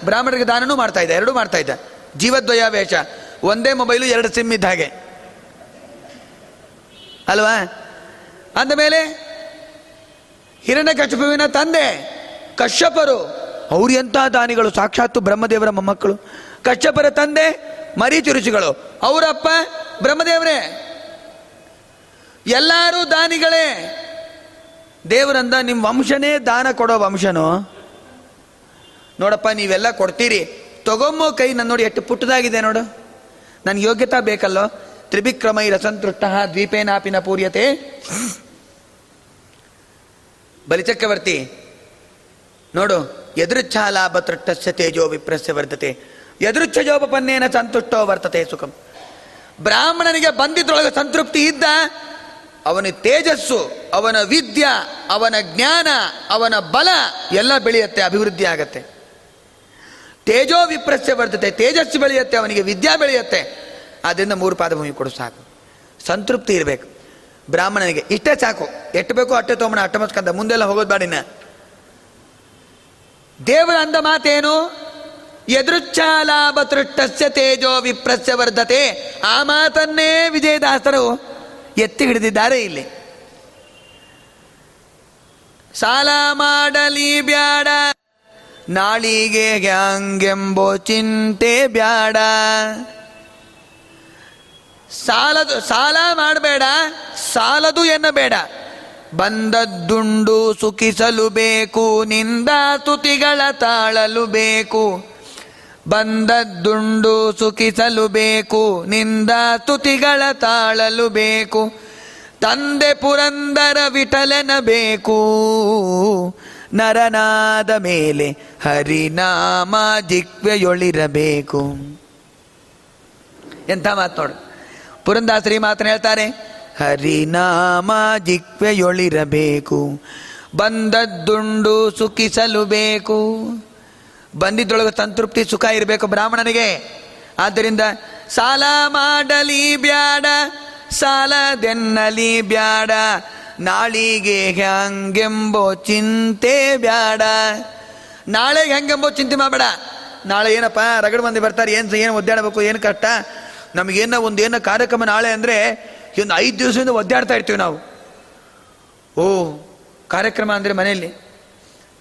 ಬ್ರಾಹ್ಮಣರಿಗೆ ದಾನನೂ ಮಾಡ್ತಾ ಇದ್ದ, ಎರಡೂ ಮಾಡ್ತಾ ಇದ್ದ. ಜೀವದ್ವಯ ವೇಷ ಒಂದೇ ಮೊಬೈಲು, ಎರಡು ಸಿಮ್ ಇದ್ದ ಹಾಗೆ. ಅಲ್ವಾ? ಅಂದಮೇಲೆ ಹಿರಣ್ಯಕಶಿಪುವಿನ ತಂದೆ, ಕಶ್ಯಪರು, ಅವ್ರು ಎಂಥ ದಾನಿಗಳು? ಸಾಕ್ಷಾತ್ತು ಬ್ರಹ್ಮದೇವರ ಮೊಮ್ಮಕ್ಕಳು. ಕಶ್ಯಪರ ತಂದೆ ಮರೀಚಿ ಋಷಿಗಳು ಅವರಪ್ಪ ಬ್ರಹ್ಮದೇವರೇ. ಎಲ್ಲರೂ ದಾನಿಗಳೇ. ದೇವರಂದ ನಿಮ್ಮ ವಂಶನೇ ದಾನ ಕೊಡೋ ವಂಶನು. ನೋಡಪ್ಪ, ನೀವೆಲ್ಲ ಕೊಡ್ತೀರಿ. ತಗೊಂಬೋ ಕೈ ನನ್ನ ನೋಡಿ ಎಷ್ಟು ಪುಟ್ಟದಾಗಿದೆ ನೋಡು. ನನ್ನ ಯೋಗ್ಯತಾ ಬೇಕಲ್ಲೋ? ತ್ರಿವಿಕ್ರಮೈ ರಸಂತೃಷ್ಟ ದ್ವೀಪೇನಾಪಿನ ಪೂರ್ಯತೆ. ಬಲಿಚಕ್ರವರ್ತಿ ನೋಡು ಎದುರುಚ್ಛಾ ಲಾಭ ತೇಜೋ ವಿಪ್ರಸ್ಯ ವರ್ತತೆ. ಎದುರುಚ್ಛ ಜೋಪನ್ನೇನ ಸಂತುಷ್ಟೋ ವರ್ತತೆ ಸುಖಂ. ಬ್ರಾಹ್ಮಣನಿಗೆ ಬಂದಿದ್ರೊಳಗೆ ಸಂತೃಪ್ತಿ ಇದ್ದ ಅವನ ತೇಜಸ್ಸು, ಅವನ ವಿದ್ಯ, ಅವನ ಜ್ಞಾನ, ಅವನ ಬಲ ಎಲ್ಲ ಬೆಳೆಯುತ್ತೆ, ಅಭಿವೃದ್ಧಿ ಆಗತ್ತೆ. ತೇಜೋ ವಿಪ್ರಸ್ಯ ಬರ್ತದೆ, ತೇಜಸ್ಸು ಬೆಳೆಯುತ್ತೆ, ಅವನಿಗೆ ವಿದ್ಯಾ ಬೆಳೆಯುತ್ತೆ. ಆದ್ದರಿಂದ ಮೂರು ಪಾದಭೂಮಿ ಕೊಡು ಸಾಕು. ಸಂತೃಪ್ತಿ ಇರಬೇಕು. ಬ್ರಾಹ್ಮಣನಿಗೆ ಇಷ್ಟೇ ಸಾಕು. ಎಷ್ಟು ಬೇಕೋ ಅಟ್ಟೆ ತೊಗೊಂಬಣ ಅಟ್ಟಮಸ್ಕಂದ ಮುಂದೆಲ್ಲ ಹೋಗೋದು ಬಾಡಿನ ದೇವರ ಅಂದ ಮಾತೇನು? ಎದೃಚ್ಛಾಲಾಭ ತೃಷ್ಟಸ್ಯ ತೇಜೋ ವಿಪ್ರಸ್ಯ ವರ್ಧತೆ. ಆ ಮಾತನ್ನೇ ವಿಜಯದಾಸರು ಎತ್ತಿ ಹಿಡಿದಿದ್ದಾರೆ ಇಲ್ಲಿ. ಸಾಲ ಮಾಡಲಿ ಬ್ಯಾಡ, ನಾಳಿಗೆ ಹ್ಯಾಂಗೆಂಬೋ ಚಿಂತೆ ಬ್ಯಾಡ. ಸಾಲದು, ಸಾಲ ಮಾಡಬೇಡ, ಸಾಲದು ಎನ್ನಬೇಡ. ಬಂದದ್ದುಂಡು ಸುಖಿಸಲು ಬೇಕು, ನಿಂದ ತುತಿಗಳ ತಾಳಲು ಬೇಕು. ಬಂದದ್ದುಂಡು ಸುಖಿಸಲು ಬೇಕು, ನಿಂದ ತುತಿಗಳ ತಾಳಲು ಬೇಕು. ತಂದೆ ಪುರಂದರ ವಿಠಲನ ಬೇಕು. ನರನಾದ ಮೇಲೆ ಹರಿನಾಮ ಜಿಕ್ವೆಯೊಳಿರಬೇಕು ಎಂಥ ಮಾತು ನೋಡು. ಪುರಂದಾಸರಿ ಮಾತನ್ನ ಹೇಳ್ತಾರೆ, ಹರಿನಾಮ ಜಿಕ್ವೆಯೊಳಿರಬೇಕು ಬಂದದ್ದುಂಡು ಸುಖಿಸಲು ಬೇಕು. ಬಂದಿದ್ದೊಳಗೆ ಸಂತೃಪ್ತಿ ಸುಖ ಇರಬೇಕು ಬ್ರಾಹ್ಮಣನಿಗೆ. ಆದ್ದರಿಂದ ಸಾಲ ಮಾಡಲಿ ಬ್ಯಾಡ ಸಾಲದೆನ್ನಲಿ ಬ್ಯಾಡ, ನಾಳಿಗೆ ಹಂಗೆಂಬೋ ಚಿಂತೆ ಬ್ಯಾಡ. ನಾಳೆಗೆ ಹೆಂಗೆಂಬೋ ಚಿಂತೆ ಮಾಡಬೇಡ. ನಾಳೆ ಏನಪ್ಪ, ರಗಡ ಮಂದಿ ಬರ್ತಾರೆ, ಏನು ಏನು ಒದ್ದಾಡಬೇಕು, ಏನು ಕಷ್ಟ? ನಮಗೇನ ಒಂದು ಏನೋ ಕಾರ್ಯಕ್ರಮ ನಾಳೆ ಅಂದರೆ ಒಂದು ಐದು ದಿವಸದಿಂದ ಒದ್ದಾಡ್ತಾ ಇರ್ತೀವಿ ನಾವು. ಓ, ಕಾರ್ಯಕ್ರಮ ಅಂದರೆ ಮನೆಯಲ್ಲಿ.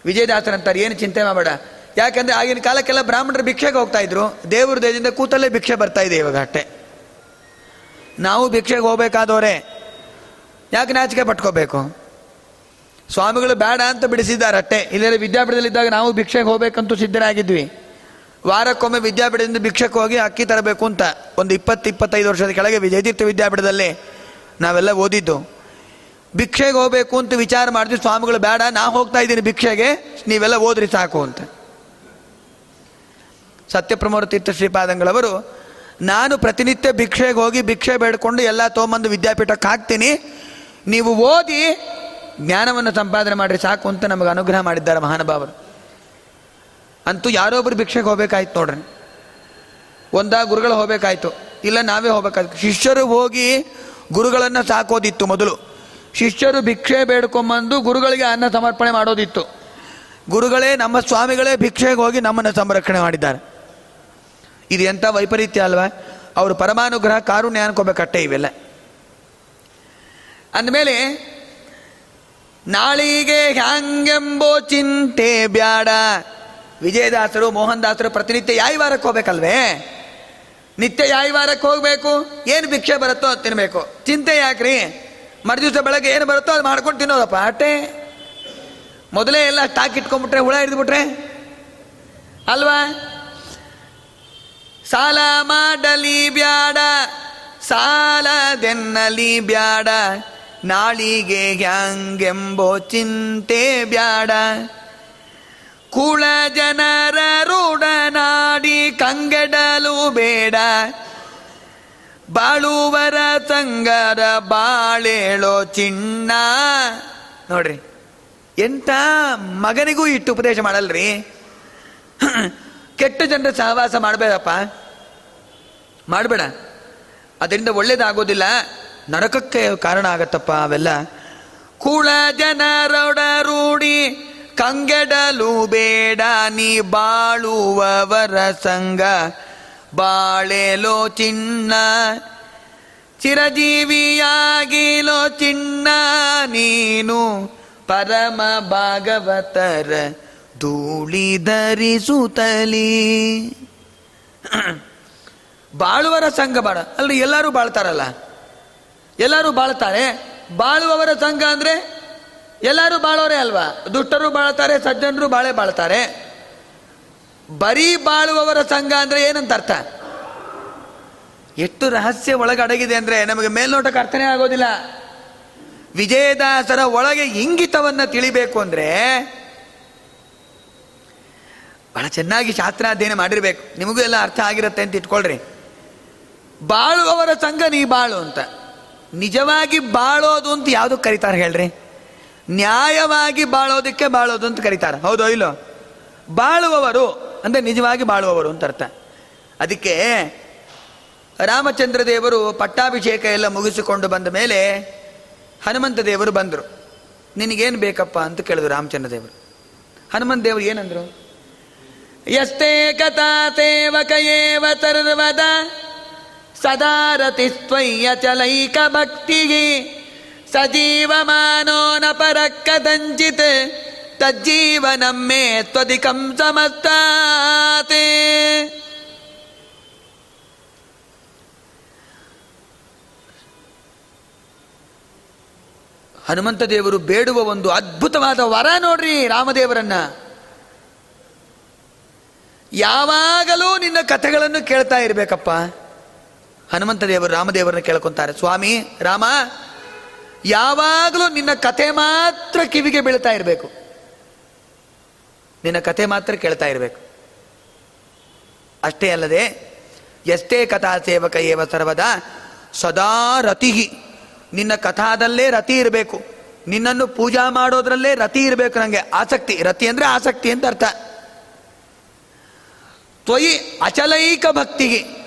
ವಿಜಯದಾಸರ ಅಂತಾರೆ ಏನು ಚಿಂತೆ ಮಾಡಬೇಡ. ಯಾಕಂದರೆ ಆಗಿನ ಕಾಲಕ್ಕೆಲ್ಲ ಬ್ರಾಹ್ಮಣರು ಭಿಕ್ಷೆಗೆ ಹೋಗ್ತಾ ಇದ್ರು. ದೇವ್ರ ದೇಹದಿಂದ ಕೂತಲ್ಲೇ ಭಿಕ್ಷೆ ಬರ್ತಾ ಇದೆ ಇವಾಗ ಅಷ್ಟೇ. ನಾವು ಭಿಕ್ಷೆಗೆ ಹೋಗ್ಬೇಕಾದವರೇ, ಯಾಕೆ ನಾಚಿಕೆ ಪಟ್ಕೋಬೇಕು? ಸ್ವಾಮಿಗಳು ಬೇಡ ಅಂತ ಬಿಡಿಸಿದ್ದಾರೆ ಅಟ್ಟೆ ಇಲ್ಲೇ ವಿದ್ಯಾಪೀಠದಲ್ಲಿದ್ದಾಗ ನಾವು ಭಿಕ್ಷೆಗೆ ಹೋಗ್ಬೇಕಂತೂ ಸಿದ್ಧರಾಗಿದ್ವಿ. ವಾರಕ್ಕೊಮ್ಮೆ ವಿದ್ಯಾಪೀಠದಿಂದ ಭಿಕ್ಷಕ್ಕೆ ಹೋಗಿ ಅಕ್ಕಿ ತರಬೇಕು ಅಂತ ಒಂದು ಇಪ್ಪತ್ತು, ಇಪ್ಪತ್ತೈದು ವರ್ಷದ ಕೆಳಗೆ ವಿಜಯತೀರ್ಥ ವಿದ್ಯಾಪೀಠದಲ್ಲಿ ನಾವೆಲ್ಲ ಓದಿದ್ದು. ಭಿಕ್ಷೆಗೆ ಹೋಗ್ಬೇಕು ಅಂತ ವಿಚಾರ ಮಾಡಿದ್ವಿ ಸ್ವಾಮಿಗಳು ಬೇಡ, ನಾ ಹೋಗ್ತಾ ಇದ್ದೀನಿ ಭಿಕ್ಷೆಗೆ, ನೀವೆಲ್ಲ ಓದ್ರಿ ಸಾಕು ಅಂತ. ಸತ್ಯಪ್ರಮೋರ ತೀರ್ಥ ಶ್ರೀಪಾದಂಗಳವರು, ನಾನು ಪ್ರತಿನಿತ್ಯ ಭಿಕ್ಷೆಗೆ ಹೋಗಿ ಭಿಕ್ಷೆ ಬೇಡ್ಕೊಂಡು ಎಲ್ಲ ತೊಗೊಂಬಂದು ವಿದ್ಯಾಪೀಠಕ್ಕೆ ಹಾಕ್ತೀನಿ. ನೀವು ಓದಿ ಜ್ಞಾನವನ್ನು ಸಂಪಾದನೆ ಮಾಡಿರಿ ಸಾಕು ಅಂತ ನಮಗೆ ಅನುಗ್ರಹ ಮಾಡಿದ್ದಾರೆ ಮಹಾನುಭಾವರು. ಅಂತೂ ಯಾರೊಬ್ಬರು ಭಿಕ್ಷೆಗೆ ಹೋಗಬೇಕಾಯ್ತು ನೋಡ್ರಿ. ಒಂದ ಗುರುಗಳು ಹೋಗ್ಬೇಕಾಯ್ತು, ಇಲ್ಲ ನಾವೇ ಹೋಗ್ಬೇಕಾಯ್ತು. ಶಿಷ್ಯರು ಹೋಗಿ ಗುರುಗಳನ್ನು ಸಾಕೋದಿತ್ತು ಮೊದಲು. ಶಿಷ್ಯರು ಭಿಕ್ಷೆ ಬೇಡ್ಕೊಂಬಂದು ಗುರುಗಳಿಗೆ ಅನ್ನ ಸಮರ್ಪಣೆ ಮಾಡೋದಿತ್ತು. ಗುರುಗಳೇ ನಮ್ಮ ಸ್ವಾಮಿಗಳೇ ಭಿಕ್ಷೆಗೆ ಹೋಗಿ ನಮ್ಮನ್ನು ಸಂರಕ್ಷಣೆ ಮಾಡಿದ್ದಾರೆ. ಇದು ಎಂಥ ವೈಪರೀತ್ಯ ಅಲ್ವಾ? ಅವರು ಪರಮಾನುಗ್ರಹ, ಕಾರುಣ್ಯ ಅನ್ಕೋಬೇಕಟ್ಟೆ ಇವೆಲ್ಲ. ಅಂದಮೇಲೆ, ನಾಳಿಗೆ ಹ್ಯಾಂಗೆಂಬೋ ಚಿಂತೆ ಬ್ಯಾಡ. ವಿಜಯದಾಸರು ಮೋಹನ್ ದಾಸರು ಪ್ರತಿನಿತ್ಯ ಯಾಯಿ ವಾರಕ್ಕೆ ಹೋಗ್ಬೇಕಲ್ವೇ? ನಿತ್ಯ ಯಾಯಿವಾರಕ್ಕೆ ಹೋಗಬೇಕು? ಏನು ಭಿಕ್ಷೆ ಬರುತ್ತೋ ಅದು ತಿನ್ನಬೇಕು ಚಿಂತೆ ಯಾಕ್ರಿ? ಮರುದಿವಸ ಬೆಳಗ್ಗೆ ಏನು ಬರುತ್ತೋ ಅದು ಮಾಡ್ಕೊಂಡು ತಿನ್ನೋದಪ್ಪ, ಅಟ್ಟೆ. ಮೊದಲೇ ಎಲ್ಲ ಸ್ಟಾಕ್ ಇಟ್ಕೊಂಡ್ಬಿಟ್ರೆ, ಹುಳ ಹಿಡಿದ್ಬಿಟ್ರೆ. ಅಲ್ವಾ? ಸಾಲ ಮಾಡಲಿ ಬ್ಯಾಡ ಸಾಲದೆನ್ನಲಿ ಬ್ಯಾಡ, ನಾಳಿಗೆ ಹ್ಯಾಂಗೆಂಬೋ ಚಿಂತೆ ಬ್ಯಾಡ. ಕುಳ ಜನರ ರೂಢನಾಡಿ ಕಂಗೆಡಲು ಬೇಡ. ಬಾಳುವರ ಸಂಗರ ಬಾಳೇಳೋ ಚಿನ್ನ. ನೋಡ್ರಿ ಎಂತ ಮಗನಿಗೂ ಇಟ್ಟು ಉಪದೇಶ ಮಾಡಲ್ರಿ? ಕೆಟ್ಟ ಜನರ ಸಹವಾಸ ಮಾಡಬೇಡಪ್ಪ. ಮಾಡಬೇಡ. ಅದರಿಂದ ಒಳ್ಳೇದಾಗೋದಿಲ್ಲ. ನರಕಕ್ಕೆ ಕಾರಣ ಆಗತ್ತಪ್ಪ ಅವೆಲ್ಲ. ಕುಳ ಜನರೊಡ ರೂಢಿ ಕಂಗೆಡಲು ಬೇಡ, ನೀ ಬಾಳುವವರ ಸಂಗ ಬಾಳೆಲೋ ಚಿನ್ನ, ಚಿರಜೀವಿಯಾಗಿಲೋ ಚಿನ್ನ. ನೀನು ಪರಮ ಭಾಗವತರ. ಧೂಳಿ ಧರಿಸುತ್ತಲಿ ಬಾಳುವರ ಸಂಘ ಬಾಳ, ಅಲ್ರಿ, ಎಲ್ಲರೂ ಬಾಳ್ತಾರಲ್ಲ. ಎಲ್ಲರೂ ಬಾಳ್ತಾರೆ. ಬಾಳುವವರ ಸಂಘ ಅಂದ್ರೆ ಎಲ್ಲರೂ ಬಾಳೋರೆ ಅಲ್ವಾ? ದುಷ್ಟರು ಬಾಳ್ತಾರೆ, ಸಜ್ಜನರು ಬಾಳೆ ಬಾಳ್ತಾರೆ. ಬರೀ ಬಾಳುವವರ ಸಂಘ ಅಂದ್ರೆ ಏನಂತ ಅರ್ಥ? ಎಷ್ಟು ರಹಸ್ಯ ಒಳಗೆ ಅಡಗಿದೆ ಅಂದ್ರೆ ನಮಗೆ ಮೇಲ್ನೋಟಕ್ಕೆ ಅರ್ಥನೇ ಆಗೋದಿಲ್ಲ. ವಿಜಯದಾಸರ ಒಳಗೆ ಇಂಗಿತವನ್ನ ತಿಳಿಬೇಕು ಅಂದ್ರೆ ಬಹಳ ಚೆನ್ನಾಗಿ ಶಾಸ್ತ್ರ ಅಧ್ಯಯನ ಮಾಡಿರ್ಬೇಕು. ನಿಮಗೂ ಎಲ್ಲ ಅರ್ಥ ಆಗಿರುತ್ತೆ ಅಂತ ಇಟ್ಕೊಳ್ರಿ. ಬಾಳುವವರ ಸಂಘ ನೀ ಬಾಳು ಅಂತ. ನಿಜವಾಗಿ ಬಾಳೋದು ಅಂತ ಯಾವುದು ಕರೀತಾರೆ ಹೇಳ್ರಿ? ನ್ಯಾಯವಾಗಿ ಬಾಳೋದಕ್ಕೆ ಬಾಳೋದು ಅಂತ ಕರೀತಾರೆ. ಹೌದೋ ಇಲ್ಲೋ? ಬಾಳುವವರು ಅಂದರೆ ನಿಜವಾಗಿ ಬಾಳುವವರು ಅಂತ ಅರ್ಥ. ಅದಕ್ಕೆ ರಾಮಚಂದ್ರ ದೇವರು ಪಟ್ಟಾಭಿಷೇಕ ಎಲ್ಲ ಮುಗಿಸಿಕೊಂಡು ಬಂದ ಮೇಲೆ ಹನುಮಂತ ದೇವರು ಬಂದರು. ನಿನಗೇನು ಬೇಕಪ್ಪ ಅಂತ ಕೇಳಿದ್ರು ರಾಮಚಂದ್ರ ದೇವರು. ಹನುಮಂತ ದೇವರು ಏನಂದ್ರು? ಯಸ್ತೇ ಕಥಾ ಸೇವಕ ಏವ ಸರ್ವದ ಸದಾರತಿ ಸ್ವಯ್ಯ ಚಲೈಕ ಭಕ್ತಿಗೆ ಸಜೀವಮಾನೋ ನ ಪರಕ್ಕದಂಚಿತ್ ತಜ್ಜೀವನಮ್ಮೆ ತ್ವದಿಕಂ ಸಮಸ್ತಾತೆ ಹನುಮಂತ ದೇವರು ಬೇಡುವ ಒಂದು ಅದ್ಭುತವಾದ ವರ ನೋಡ್ರಿ ರಾಮದೇವರನ್ನ. ಯಾವಾಗಲೂ ನಿನ್ನ ಕಥೆಗಳನ್ನು ಕೇಳ್ತಾ ಇರಬೇಕಪ್ಪ. ಹನುಮಂತ ದೇವರು ರಾಮದೇವರನ್ನ ಕೇಳ್ಕೊಂತಾರೆ. ಸ್ವಾಮಿ, ರಾಮ, ಯಾವಾಗಲೂ ನಿನ್ನ ಕತೆ ಮಾತ್ರ ಕಿವಿಗೆ ಬೀಳ್ತಾ ಇರಬೇಕು. ನಿನ್ನ ಕತೆ ಮಾತ್ರ ಕೇಳ್ತಾ ಇರಬೇಕು. ಅಷ್ಟೇ ಅಲ್ಲದೆ, ಎಷ್ಟೇ ಕಥಾ ಸೇವಕ ಏವ ಸರ್ವದ, ಸದಾ ರತಿಹಿ. ನಿನ್ನ ಕಥಾದಲ್ಲೇ ರತಿ ಇರಬೇಕು. ನಿನ್ನನ್ನು ಪೂಜಾ ಮಾಡೋದ್ರಲ್ಲೇ ರತಿ ಇರಬೇಕು ನನಗೆ ಆಸಕ್ತಿ, ರತಿ ಅಂದರೆ ಆಸಕ್ತಿ ಅಂತ ಅರ್ಥ. ತ್ವಯಿ ಅಚಲೈಕ ಭಕ್ತಿಗೆ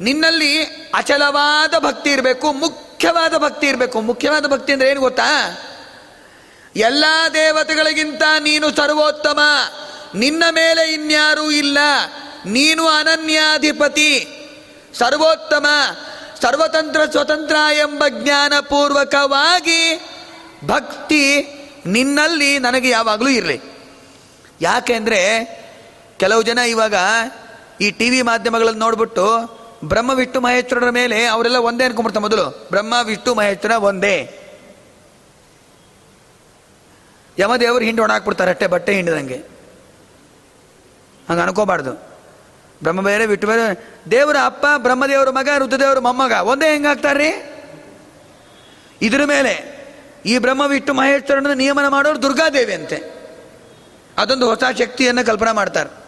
ನಿನ್ನಲ್ಲಿ ಅಚಲವಾದ ಭಕ್ತಿ ಇರಬೇಕು, ಮುಖ್ಯವಾದ ಭಕ್ತಿ ಇರಬೇಕು. ಮುಖ್ಯವಾದ ಭಕ್ತಿ ಅಂದ್ರೆ ಏನು ಗೊತ್ತಾ? ಎಲ್ಲ ದೇವತೆಗಳಿಗಿಂತ ನೀನು ಸರ್ವೋತ್ತಮ. ನಿನ್ನ ಮೇಲೆ ಇನ್ಯಾರೂ ಇಲ್ಲ. ನೀನು ಅನನ್ಯಾಧಿಪತಿ. ಸರ್ವೋತ್ತಮ, ಸರ್ವತಂತ್ರ ಸ್ವತಂತ್ರ ಎಂಬ ಜ್ಞಾನಪೂರ್ವಕವಾಗಿ ಭಕ್ತಿ ನಿನ್ನಲ್ಲಿ ನನಗೆ ಯಾವಾಗಲೂ ಇರಲಿ. ಯಾಕೆಂದರೆ ಕೆಲವು ಜನ ಇವಾಗ ಈ ಟಿ ವಿ ಮಾಧ್ಯಮಗಳನ್ನು ನೋಡ್ಬಿಟ್ಟು ಬ್ರಹ್ಮ, ವಿಷ್ಣು, ಮಹೇಶ್ವರರ ಮೇಲೆ ಅವರೆಲ್ಲ ಒಂದೇ ಅನ್ಕೊಂಡ್ಬಿಡ್ತಾರೆ ಮೊದಲು. ಬ್ರಹ್ಮ, ವಿಷ್ಣು, ಮಹೇಶ್ವರ ಒಂದೇ. ಯಮದೇವರು ಹಿಂಡು ಒಣಾಕ್ಬಿಡ್ತಾರೆ ಅಷ್ಟೇ ಬಟ್ಟೆ ಹಿಂಡಿದಂಗೆ. ಹಂಗೆ ಅನ್ಕೋಬಾರ್ದು. ಬ್ರಹ್ಮ ಬೇರೆ, ವಿಷ್ಣು ಬೇರೆ. ದೇವರ ಅಪ್ಪ, ಬ್ರಹ್ಮದೇವರ ಮಗ ರುದ್ರದೇವರ ಮೊಮ್ಮಗ, ಒಂದೇ ಹೆಂಗಾಗ್ತಾರ್ರಿ ಇದ್ರ ಮೇಲೆ ಈ ಬ್ರಹ್ಮ, ವಿಷ್ಣು ಮಹೇಶ್ವರನ ನಿಯಮನ ಮಾಡೋರು ದುರ್ಗಾದೇವಿ ಅಂತೆ. ಅದೊಂದು ಹೊಸ ಶಕ್ತಿಯನ್ನು ಕಲ್ಪನೆ ಮಾಡ್ತಾರೆ.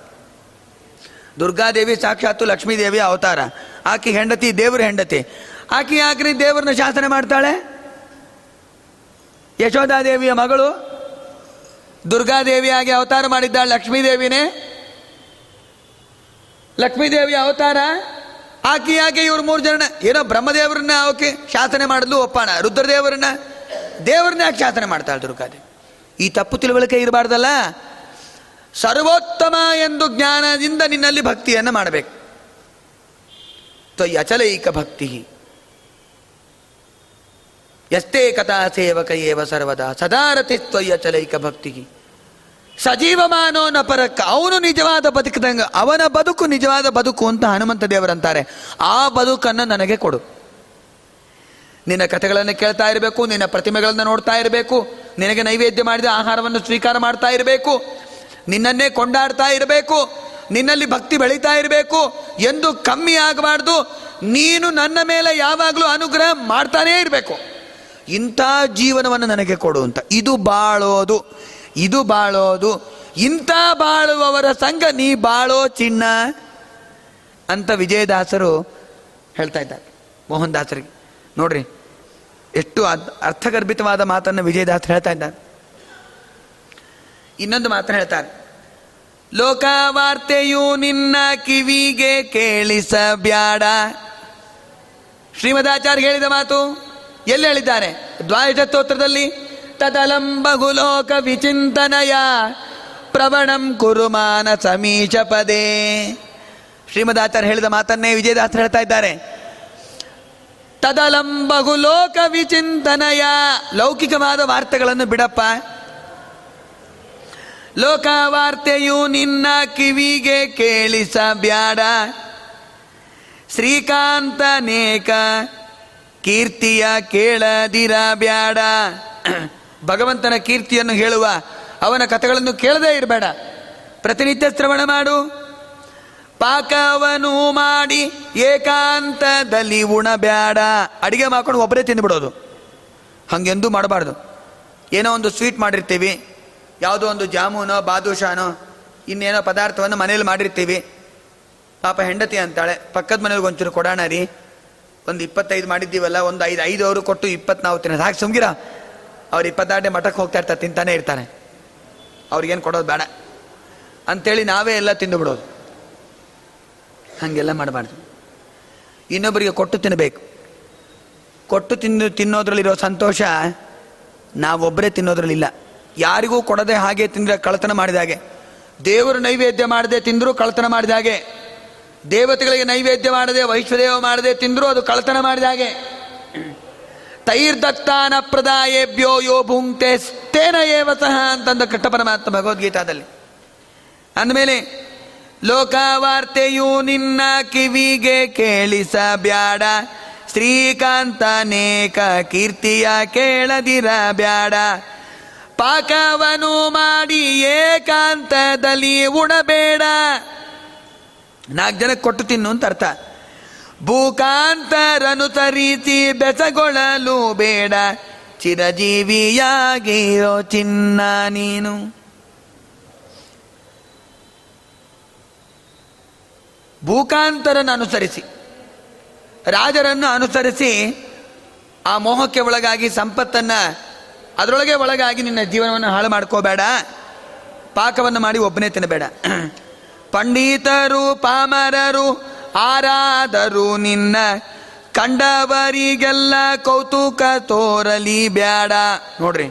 ದುರ್ಗಾದೇವಿ ಸಾಕ್ಷಾತ್ತು ಲಕ್ಷ್ಮೀದೇವಿಯ ಅವತಾರ. ಆಕೆ ಹೆಂಡತಿ, ದೇವರ ಹೆಂಡತಿ. ಆಕೆ ಯಾಕ್ರಿ ದೇವರನ್ನ ಶಾಸನ ಮಾಡ್ತಾಳೆ? ಯಶೋಧಾದೇವಿಯ ಮಗಳು ದುರ್ಗಾದೇವಿಯಾಗಿ ಅವತಾರ ಮಾಡಿದ್ದಾಳೆ ಲಕ್ಷ್ಮೀದೇವಿನೇ. ಲಕ್ಷ್ಮೀದೇವಿಯ ಅವತಾರ? ಆಕೆಯಾಗಿ ಇವ್ರು ಮೂರು ಜನ, ಏನೋ ಬ್ರಹ್ಮದೇವರನ್ನ ಅವಕ್ಕೆ ಶಾಸನೆ ಮಾಡಲು ಒಪ್ಪಾಣ, ರುದ್ರದೇವರನ್ನ? ದೇವರನ್ನ ಯಾಕೆ ಶಾಸನೆ ಮಾಡ್ತಾಳೆ ದುರ್ಗಾದೇವಿ? ಈ ತಪ್ಪು ತಿಳುವಳಿಕೆ ಇರಬಾರ್ದಲ್ಲ? ಸರ್ವೋತ್ತಮ ಎಂದು ಜ್ಞಾನದಿಂದ ನಿನ್ನಲ್ಲಿ ಭಕ್ತಿಯನ್ನು ಮಾಡಬೇಕು. ತ್ವಯ್ ಅಚಲೈಕ ಭಕ್ತಿ. ಎಷ್ಟೇ ಕಥಾ ಸೇವಕ ಏವ ಸರ್ವದ, ಸದಾರತಿ ತ್ವಯ್ಯ ಅಚಲೈಕ ಭಕ್ತಿ. ಸಜೀವಮಾನೋ ನಪರಕ್ಕ ಅವನು ನಿಜವಾದ ಬದುಕದಂಗ, ಅವನ ಬದುಕು ನಿಜವಾದ ಬದುಕು ಅಂತ ಹನುಮಂತ ದೇವರಂತಾರೆ ಆ ಬದುಕನ್ನು ನನಗೆ ಕೊಡು. ನಿನ್ನ ಕಥೆಗಳನ್ನು ಕೇಳ್ತಾ ಇರಬೇಕು, ನಿನ್ನ ಪ್ರತಿಮೆಗಳನ್ನು ನೋಡ್ತಾ ಇರಬೇಕು, ನಿನಗೆ ನೈವೇದ್ಯ ಮಾಡಿದ ಆಹಾರವನ್ನು ಸ್ವೀಕಾರ ಮಾಡ್ತಾ ಇರಬೇಕು ನಿನ್ನನ್ನೇ ಕೊಂಡಾಡ್ತಾ ಇರಬೇಕು, ನಿನ್ನಲ್ಲಿ ಭಕ್ತಿ ಬೆಳೀತಾ ಇರಬೇಕು ಎಂದು ಕಮ್ಮಿ ಆಗಬಾರ್ದು. ನೀನು ನನ್ನ ಮೇಲೆ ಯಾವಾಗಲೂ ಅನುಗ್ರಹ ಮಾಡ್ತಾನೇ ಇರಬೇಕು. ಇಂಥ ಜೀವನವನ್ನು ನನಗೆ ಕೊಡು ಅಂತ. ಇದು ಬಾಳೋದು ಇದು ಬಾಳೋದು, ಇಂಥ ಬಾಳುವವರ ಸಂಘ ನೀ ಬಾಳೋ ಚಿನ್ನ ಅಂತ ವಿಜಯದಾಸರು ಹೇಳ್ತಾ ಇದ್ದಾರೆ. ಮೋಹನ್ ದಾಸರಿಗೆ ನೋಡ್ರಿ, ಎಷ್ಟು ಅರ್ಥಗರ್ಭಿತವಾದ ಮಾತನ್ನು ವಿಜಯದಾಸರು ಹೇಳ್ತಾ ಇದ್ದಾರೆ. ಇನ್ನೊಂದು ಮಾತನ್ನು ಹೇಳ್ತಾರೆ. ಲೋಕವಾರ್ತೆಯು ನಿನ್ನ ಕಿವಿಗೆ ಕೇಳಿಸಬ್ಯಾಡ. ಶ್ರೀಮದಾಚಾರ್ಯ ಹೇಳಿದ ಮಾತು ಎಲ್ಲಿ ಹೇಳಿದ್ದಾರೆ? ದ್ವಾದಶೋತ್ರದಲ್ಲಿ ತದಲಂಬಗುಲೋಕ ವಿಚಿಂತನಯ ಪ್ರವಣಂ ಕುರುಮಾನ ಸಮೀಶ ಪದೇ. ಶ್ರೀಮದಾಚಾರ್ಯ ಹೇಳಿದ ಮಾತನ್ನೇ ವಿಜಯದಾಸರು ಹೇಳ್ತಾ ಇದ್ದಾರೆ. ತದಲಂಬಗುಲೋಕ ವಿಚಿಂತನಯ ಲೌಕಿಕವಾದ ವಾರ್ತೆಗಳನ್ನು ಬಿಡಪ್ಪ. ಲೋಕವಾರ್ತೆಯು ನಿನ್ನ ಕಿವಿಗೆ ಕೇಳಿಸಬ್ಯಾಡ. ಶ್ರೀಕಾಂತನೇಕ ಕೀರ್ತಿಯ ಕೇಳದಿರ ಬ್ಯಾಡ ಭಗವಂತನ ಕೀರ್ತಿಯನ್ನು ಹೇಳುವ ಅವನ ಕಥೆಗಳನ್ನು ಕೇಳದೇ ಇರಬೇಡ. ಪ್ರತಿನಿತ್ಯ ಶ್ರವಣ ಮಾಡು. ಪಾಕವನು ಮಾಡಿ ಏಕಾಂತದಲ್ಲಿ ಉಣಬ್ಯಾಡ. ಅಡಿಗೆ ಮಾಡ್ಕೊಂಡು ಒಬ್ಬರೇ ತಿಂದುಬಿಡೋದು. ಹಾಗೆಂದೂ ಮಾಡಬಾರ್ದು. ಏನೋ ಒಂದು ಸ್ವೀಟ್ ಮಾಡಿರ್ತೀವಿ. ಯಾವುದೋ ಒಂದು ಜಾಮೂನೋ, ಬಾದುಷಾನೋ, ಇನ್ನೇನೋ ಪದಾರ್ಥವನ್ನು ಮನೇಲಿ ಮಾಡಿರ್ತೀವಿ. ಪಾಪ ಹೆಂಡತಿ ಅಂತಾಳೆ, ಪಕ್ಕದ ಮನೇಲಿ ಒಂಚೂರು ಕೊಡೋಣ ರೀ. ಒಂದು ಇಪ್ಪತ್ತೈದು ಮಾಡಿದ್ದೀವಲ್ಲ, ಒಂದು ಐದು ಐದು ಅವರು ಕೊಟ್ಟು ಇಪ್ಪತ್ತು ನಾವು ತಿನ್ನೋದು. ಹಾಗೆ ಸುಮ್ಗಿರ, ಅವ್ರು ಇಪ್ಪತ್ತಾರನೇ ಮಠಕ್ಕೆ ಹೋಗ್ತಾ ಇರ್ತಾರೆ, ತಿಂತಾನೆ ಇರ್ತಾರೆ. ಅವ್ರಿಗೇನು ಕೊಡೋದು ಬೇಡ. ಅಂಥೇಳಿ ನಾವೇ ಎಲ್ಲ ತಿಂದು ಬಿಡೋದು. ಹಾಗೆಲ್ಲ ಮಾಡಬಾರ್ದು. ಇನ್ನೊಬ್ಬರಿಗೆ ಕೊಟ್ಟು ತಿನ್ನಬೇಕು ಕೊಟ್ಟು ತಿನ್ನು ತಿನ್ನೋದ್ರಲ್ಲಿರೋ ಸಂತೋಷ ನಾವೊಬ್ಬರೇ ತಿನ್ನೋದ್ರಲ್ಲಿಲ್ಲ. ಯಾರಿಗೂ ಕೊಡದೆ ಹಾಗೆ ತಿಂದರೆ ಕಳತನ ಮಾಡಿದ ಹಾಗೆ. ದೇವರು ನೈವೇದ್ಯ ಮಾಡದೆ ತಿಂದರೂ ಕಳತನ ಮಾಡಿದ ಹಾಗೆ. ದೇವತೆಗಳಿಗೆ ನೈವೇದ್ಯ ಮಾಡದೆ, ವೈಶ್ವದೇವ ಮಾಡದೆ ತಿಂದರೂ ಅದು ಕಳತನ ಮಾಡಿದ ಹಾಗೆ. ತೈರ್ದತ್ತಾನ ಪ್ರದಾಯೇಭ್ಯೋ ಯೋ ಭುಂಕ್ತೆ ಏವ ಸಹ ಅಂತಂದ ಕೃಷ್ಣ ಪರಮಾತ್ಮ ಭಗವದ್ಗೀತಾದಲ್ಲಿ. ಅಂದಮೇಲೆ, ಲೋಕವಾರ್ತೆಯು ನಿನ್ನ ಕಿವಿಗೆ ಕೇಳಿಸಬ್ಯಾಡ, ಶ್ರೀಕಾಂತನೇಕ ಕೀರ್ತಿಯ ಕೇಳದಿರ ಬ್ಯಾಡ ಪಾಕವನು ಮಾಡಿ ಏಕಾಂತದಲ್ಲಿ ಉಣಬೇಡ. ನಾಲ್ಕು ಜನಕ್ಕೆ ಕೊಟ್ಟು ತಿನ್ನು ಅಂತ ಅರ್ಥ. ಭೂಕಾಂತರನುಸರಿಸಿ ಬೆಸಗೊಳ್ಳಲು ಬೇಡ. ಚಿರಜೀವಿಯಾಗಿರೋ ಚಿನ್ನ ನೀನು. ಭೂಕಾಂತರನ್ನು ಅನುಸರಿಸಿ. ರಾಜರನ್ನು ಅನುಸರಿಸಿ ಆ ಮೋಹಕ್ಕೆ ಒಳಗಾಗಿ ಸಂಪತ್ತನ್ನ ಅದರೊಳಗೆ ಒಳಗಾಗಿ ನಿನ್ನ ಜೀವನವನ್ನು ಹಾಳು ಮಾಡ್ಕೋಬೇಡ. ಪಾಕವನ್ನು ಮಾಡಿ ಒಬ್ಬನೇ ತಿನ್ನಬೇಡ. ಪಂಡಿತರು, ಪಾಮರರು, ಆರಾದರು ನಿನ್ನ ಕಂಡವರಿಗೆಲ್ಲ ಕೌತುಕ ತೋರಲಿ ಬ್ಯಾಡ. ನೋಡ್ರಿ,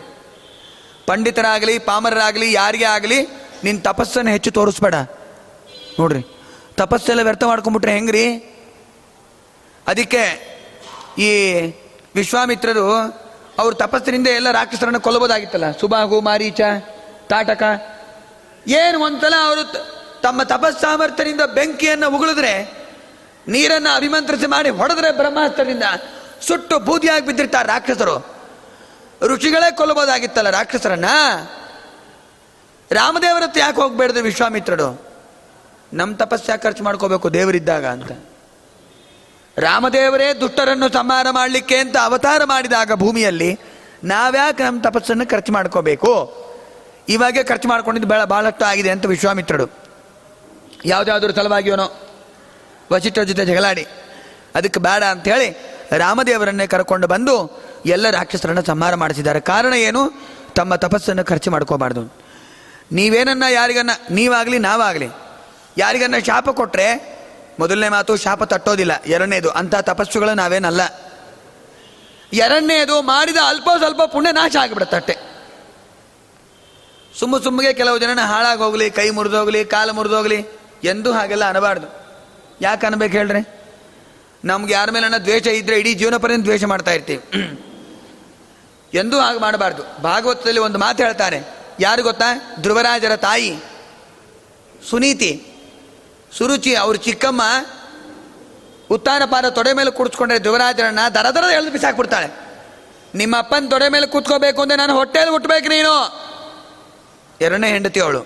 ಪಂಡಿತರಾಗಲಿ, ಪಾಮರರಾಗಲಿ, ಯಾರಿಗೆ ಆಗಲಿ ನಿನ್ನ ತಪಸ್ಸನ್ನು ಹೆಚ್ಚು ತೋರಿಸ್ಬೇಡ. ನೋಡ್ರಿ, ತಪಸ್ಸೆಲ್ಲ ವ್ಯರ್ಥ ಮಾಡ್ಕೊಂಬಿಟ್ರೆ ಹೆಂಗ್ರಿ? ಅದಕ್ಕೆ ಈ ವಿಶ್ವಾಮಿತ್ರರು ಅವ್ರ ತಪಸ್ಸಿನಿಂದ ಎಲ್ಲ ರಾಕ್ಷಸರನ್ನು ಕೊಲ್ಲಬೋದಾಗಿತ್ತಲ್ಲ ಸುಬಾಹು, ಮಾರೀಚ, ತಾಟಕ. ಏನು ಒಂದ್ಸಲ ಅವರು ತಮ್ಮ ತಪಸ್ಸಾಮರ್ಥ್ಯದಿಂದ ಬೆಂಕಿಯನ್ನು ಉಗುಳಿದ್ರೆ, ನೀರನ್ನು ಅಭಿಮಂತ್ರಿಸಿ ಮಾಡಿ ಹೊಡೆದ್ರೆ ಬ್ರಹ್ಮಾಸ್ತ್ರದಿಂದ ಸುಟ್ಟು ಬೂದಿಯಾಗಿ ಬಿದ್ದಿರ್ತಾರೆ ರಾಕ್ಷಸರು. ಋಷಿಗಳೇ ಕೊಲ್ಲಬಹುದಾಗಿತ್ತಲ್ಲ ರಾಕ್ಷಸರನ್ನ? ರಾಮದೇವರತ್ತು ಯಾಕೆ ಹೋಗ್ಬೇಡ್ದು ವಿಶ್ವಾಮಿತ್ರರು? ನಮ್ಮ ತಪಸ್ಸು ಯಾಕೆ ಖರ್ಚು ಮಾಡ್ಕೋಬೇಕು ದೇವರಿದ್ದಾಗ ಅಂತ. ರಾಮದೇವರೇ ದುಷ್ಟರನ್ನು ಸಂಹಾರ ಮಾಡಲಿಕ್ಕೆ ಅಂತ ಅವತಾರ ಮಾಡಿದಾಗ ಭೂಮಿಯಲ್ಲಿ ನಾವ್ಯಾಕೆ ನಮ್ಮ ತಪಸ್ಸನ್ನು ಖರ್ಚು ಮಾಡ್ಕೋಬೇಕು? ಇವಾಗೆ ಖರ್ಚು ಮಾಡ್ಕೊಂಡಿದ್ದು ಬಹಳ ಬಹಳಷ್ಟು ಆಗಿದೆ ಅಂತ ವಿಶ್ವಾಮಿತ್ರರು. ಯಾವುದಾದ್ರೂ ಸಲುವಾಗಿಯೋನೋ ವಸಿಷ್ಠರ ಜೊತೆ ಜಗಳಾಡಿ, ಅದಕ್ಕೆ ಬೇಡ ಅಂತ ಹೇಳಿ ರಾಮದೇವರನ್ನೇ ಕರ್ಕೊಂಡು ಬಂದು ಎಲ್ಲ ರಾಕ್ಷಸರನ್ನು ಸಂಹಾರ ಮಾಡಿಸಿದ್ದಾರೆ. ಕಾರಣ ಏನು? ತಮ್ಮ ತಪಸ್ಸನ್ನು ಖರ್ಚು ಮಾಡ್ಕೋಬಾರ್ದು. ನೀವೇನನ್ನ ಯಾರಿಗನ್ನ, ನೀವಾಗಲಿ, ನಾವಾಗಲಿ ಯಾರಿಗನ್ನ ಶಾಪ ಕೊಟ್ಟರೆ ಮೊದಲನೇ ಮಾತು ಶಾಪ ತಟ್ಟೋದಿಲ್ಲ. ಎರಡನೇದು, ಅಂಥ ತಪಸ್ಸುಗಳು ನಾವೇನಲ್ಲ. ಎರಡನೇದು, ಮಾಡಿದ ಅಲ್ಪ ಸ್ವಲ್ಪ ಪುಣ್ಯ ನಾಶ ಆಗಿಬಿಡುತ್ತೆ ಅಷ್ಟೇ. ಸುಮ್ಮ ಸುಮ್ಮಗೆ ಕೆಲವು ಜನನ ಹಾಳಾಗೋಗ್ಲಿ ಕೈ ಮುರಿದೋಗ್ಲಿ ಕಾಲು ಮುರಿದೋಗ್ಲಿ ಎಂದೂ ಹಾಗೆಲ್ಲ ಅನಬಾರ್ದು. ಯಾಕೆ ಅನ್ಬೇಕು ಹೇಳ್ರಿ? ನಮ್ಗೆ ಯಾರ ಮೇಲೆ ದ್ವೇಷ ಇದ್ರೆ ಇಡೀ ಜೀವನ ಪರ್ಯಂತ ದ್ವೇಷ ಮಾಡ್ತಾ ಇರ್ತೀವಿ. ಎಂದೂ ಹಾಗೆ ಮಾಡಬಾರ್ದು. ಭಾಗವತದಲ್ಲಿ ಒಂದು ಮಾತು ಹೇಳ್ತಾರೆ. ಯಾರು ಗೊತ್ತಾ? ಧ್ರುವರಾಜರ ತಾಯಿ. ಸುನೀತಿ. ಸುರುಚಿ, ಅವ್ರ ಚಿಕ್ಕಮ್ಮ ಉತ್ತಾನ ಪಾದ ತೊಡೆ ಮೇಲೆ ಕುಡಿಸ್ಕೊಂಡ್ರೆ ಧ್ರುವರಾಜರನ್ನ ದರ ದರದ ಎಳೆದು ಬಿಸಾಕ್ಬಿಡ್ತಾಳೆ. ನಿಮ್ಮ ಅಪ್ಪನ ತೊಡೆ ಮೇಲೆ ಕೂತ್ಕೋಬೇಕು ಅಂದ್ರೆ ನಾನು ಹೊಟ್ಟೆಯಲ್ಲಿ ಹುಟ್ಟಬೇಕು ನೀನು. ಎರಡನೇ ಹೆಂಡತಿ ಅವಳು.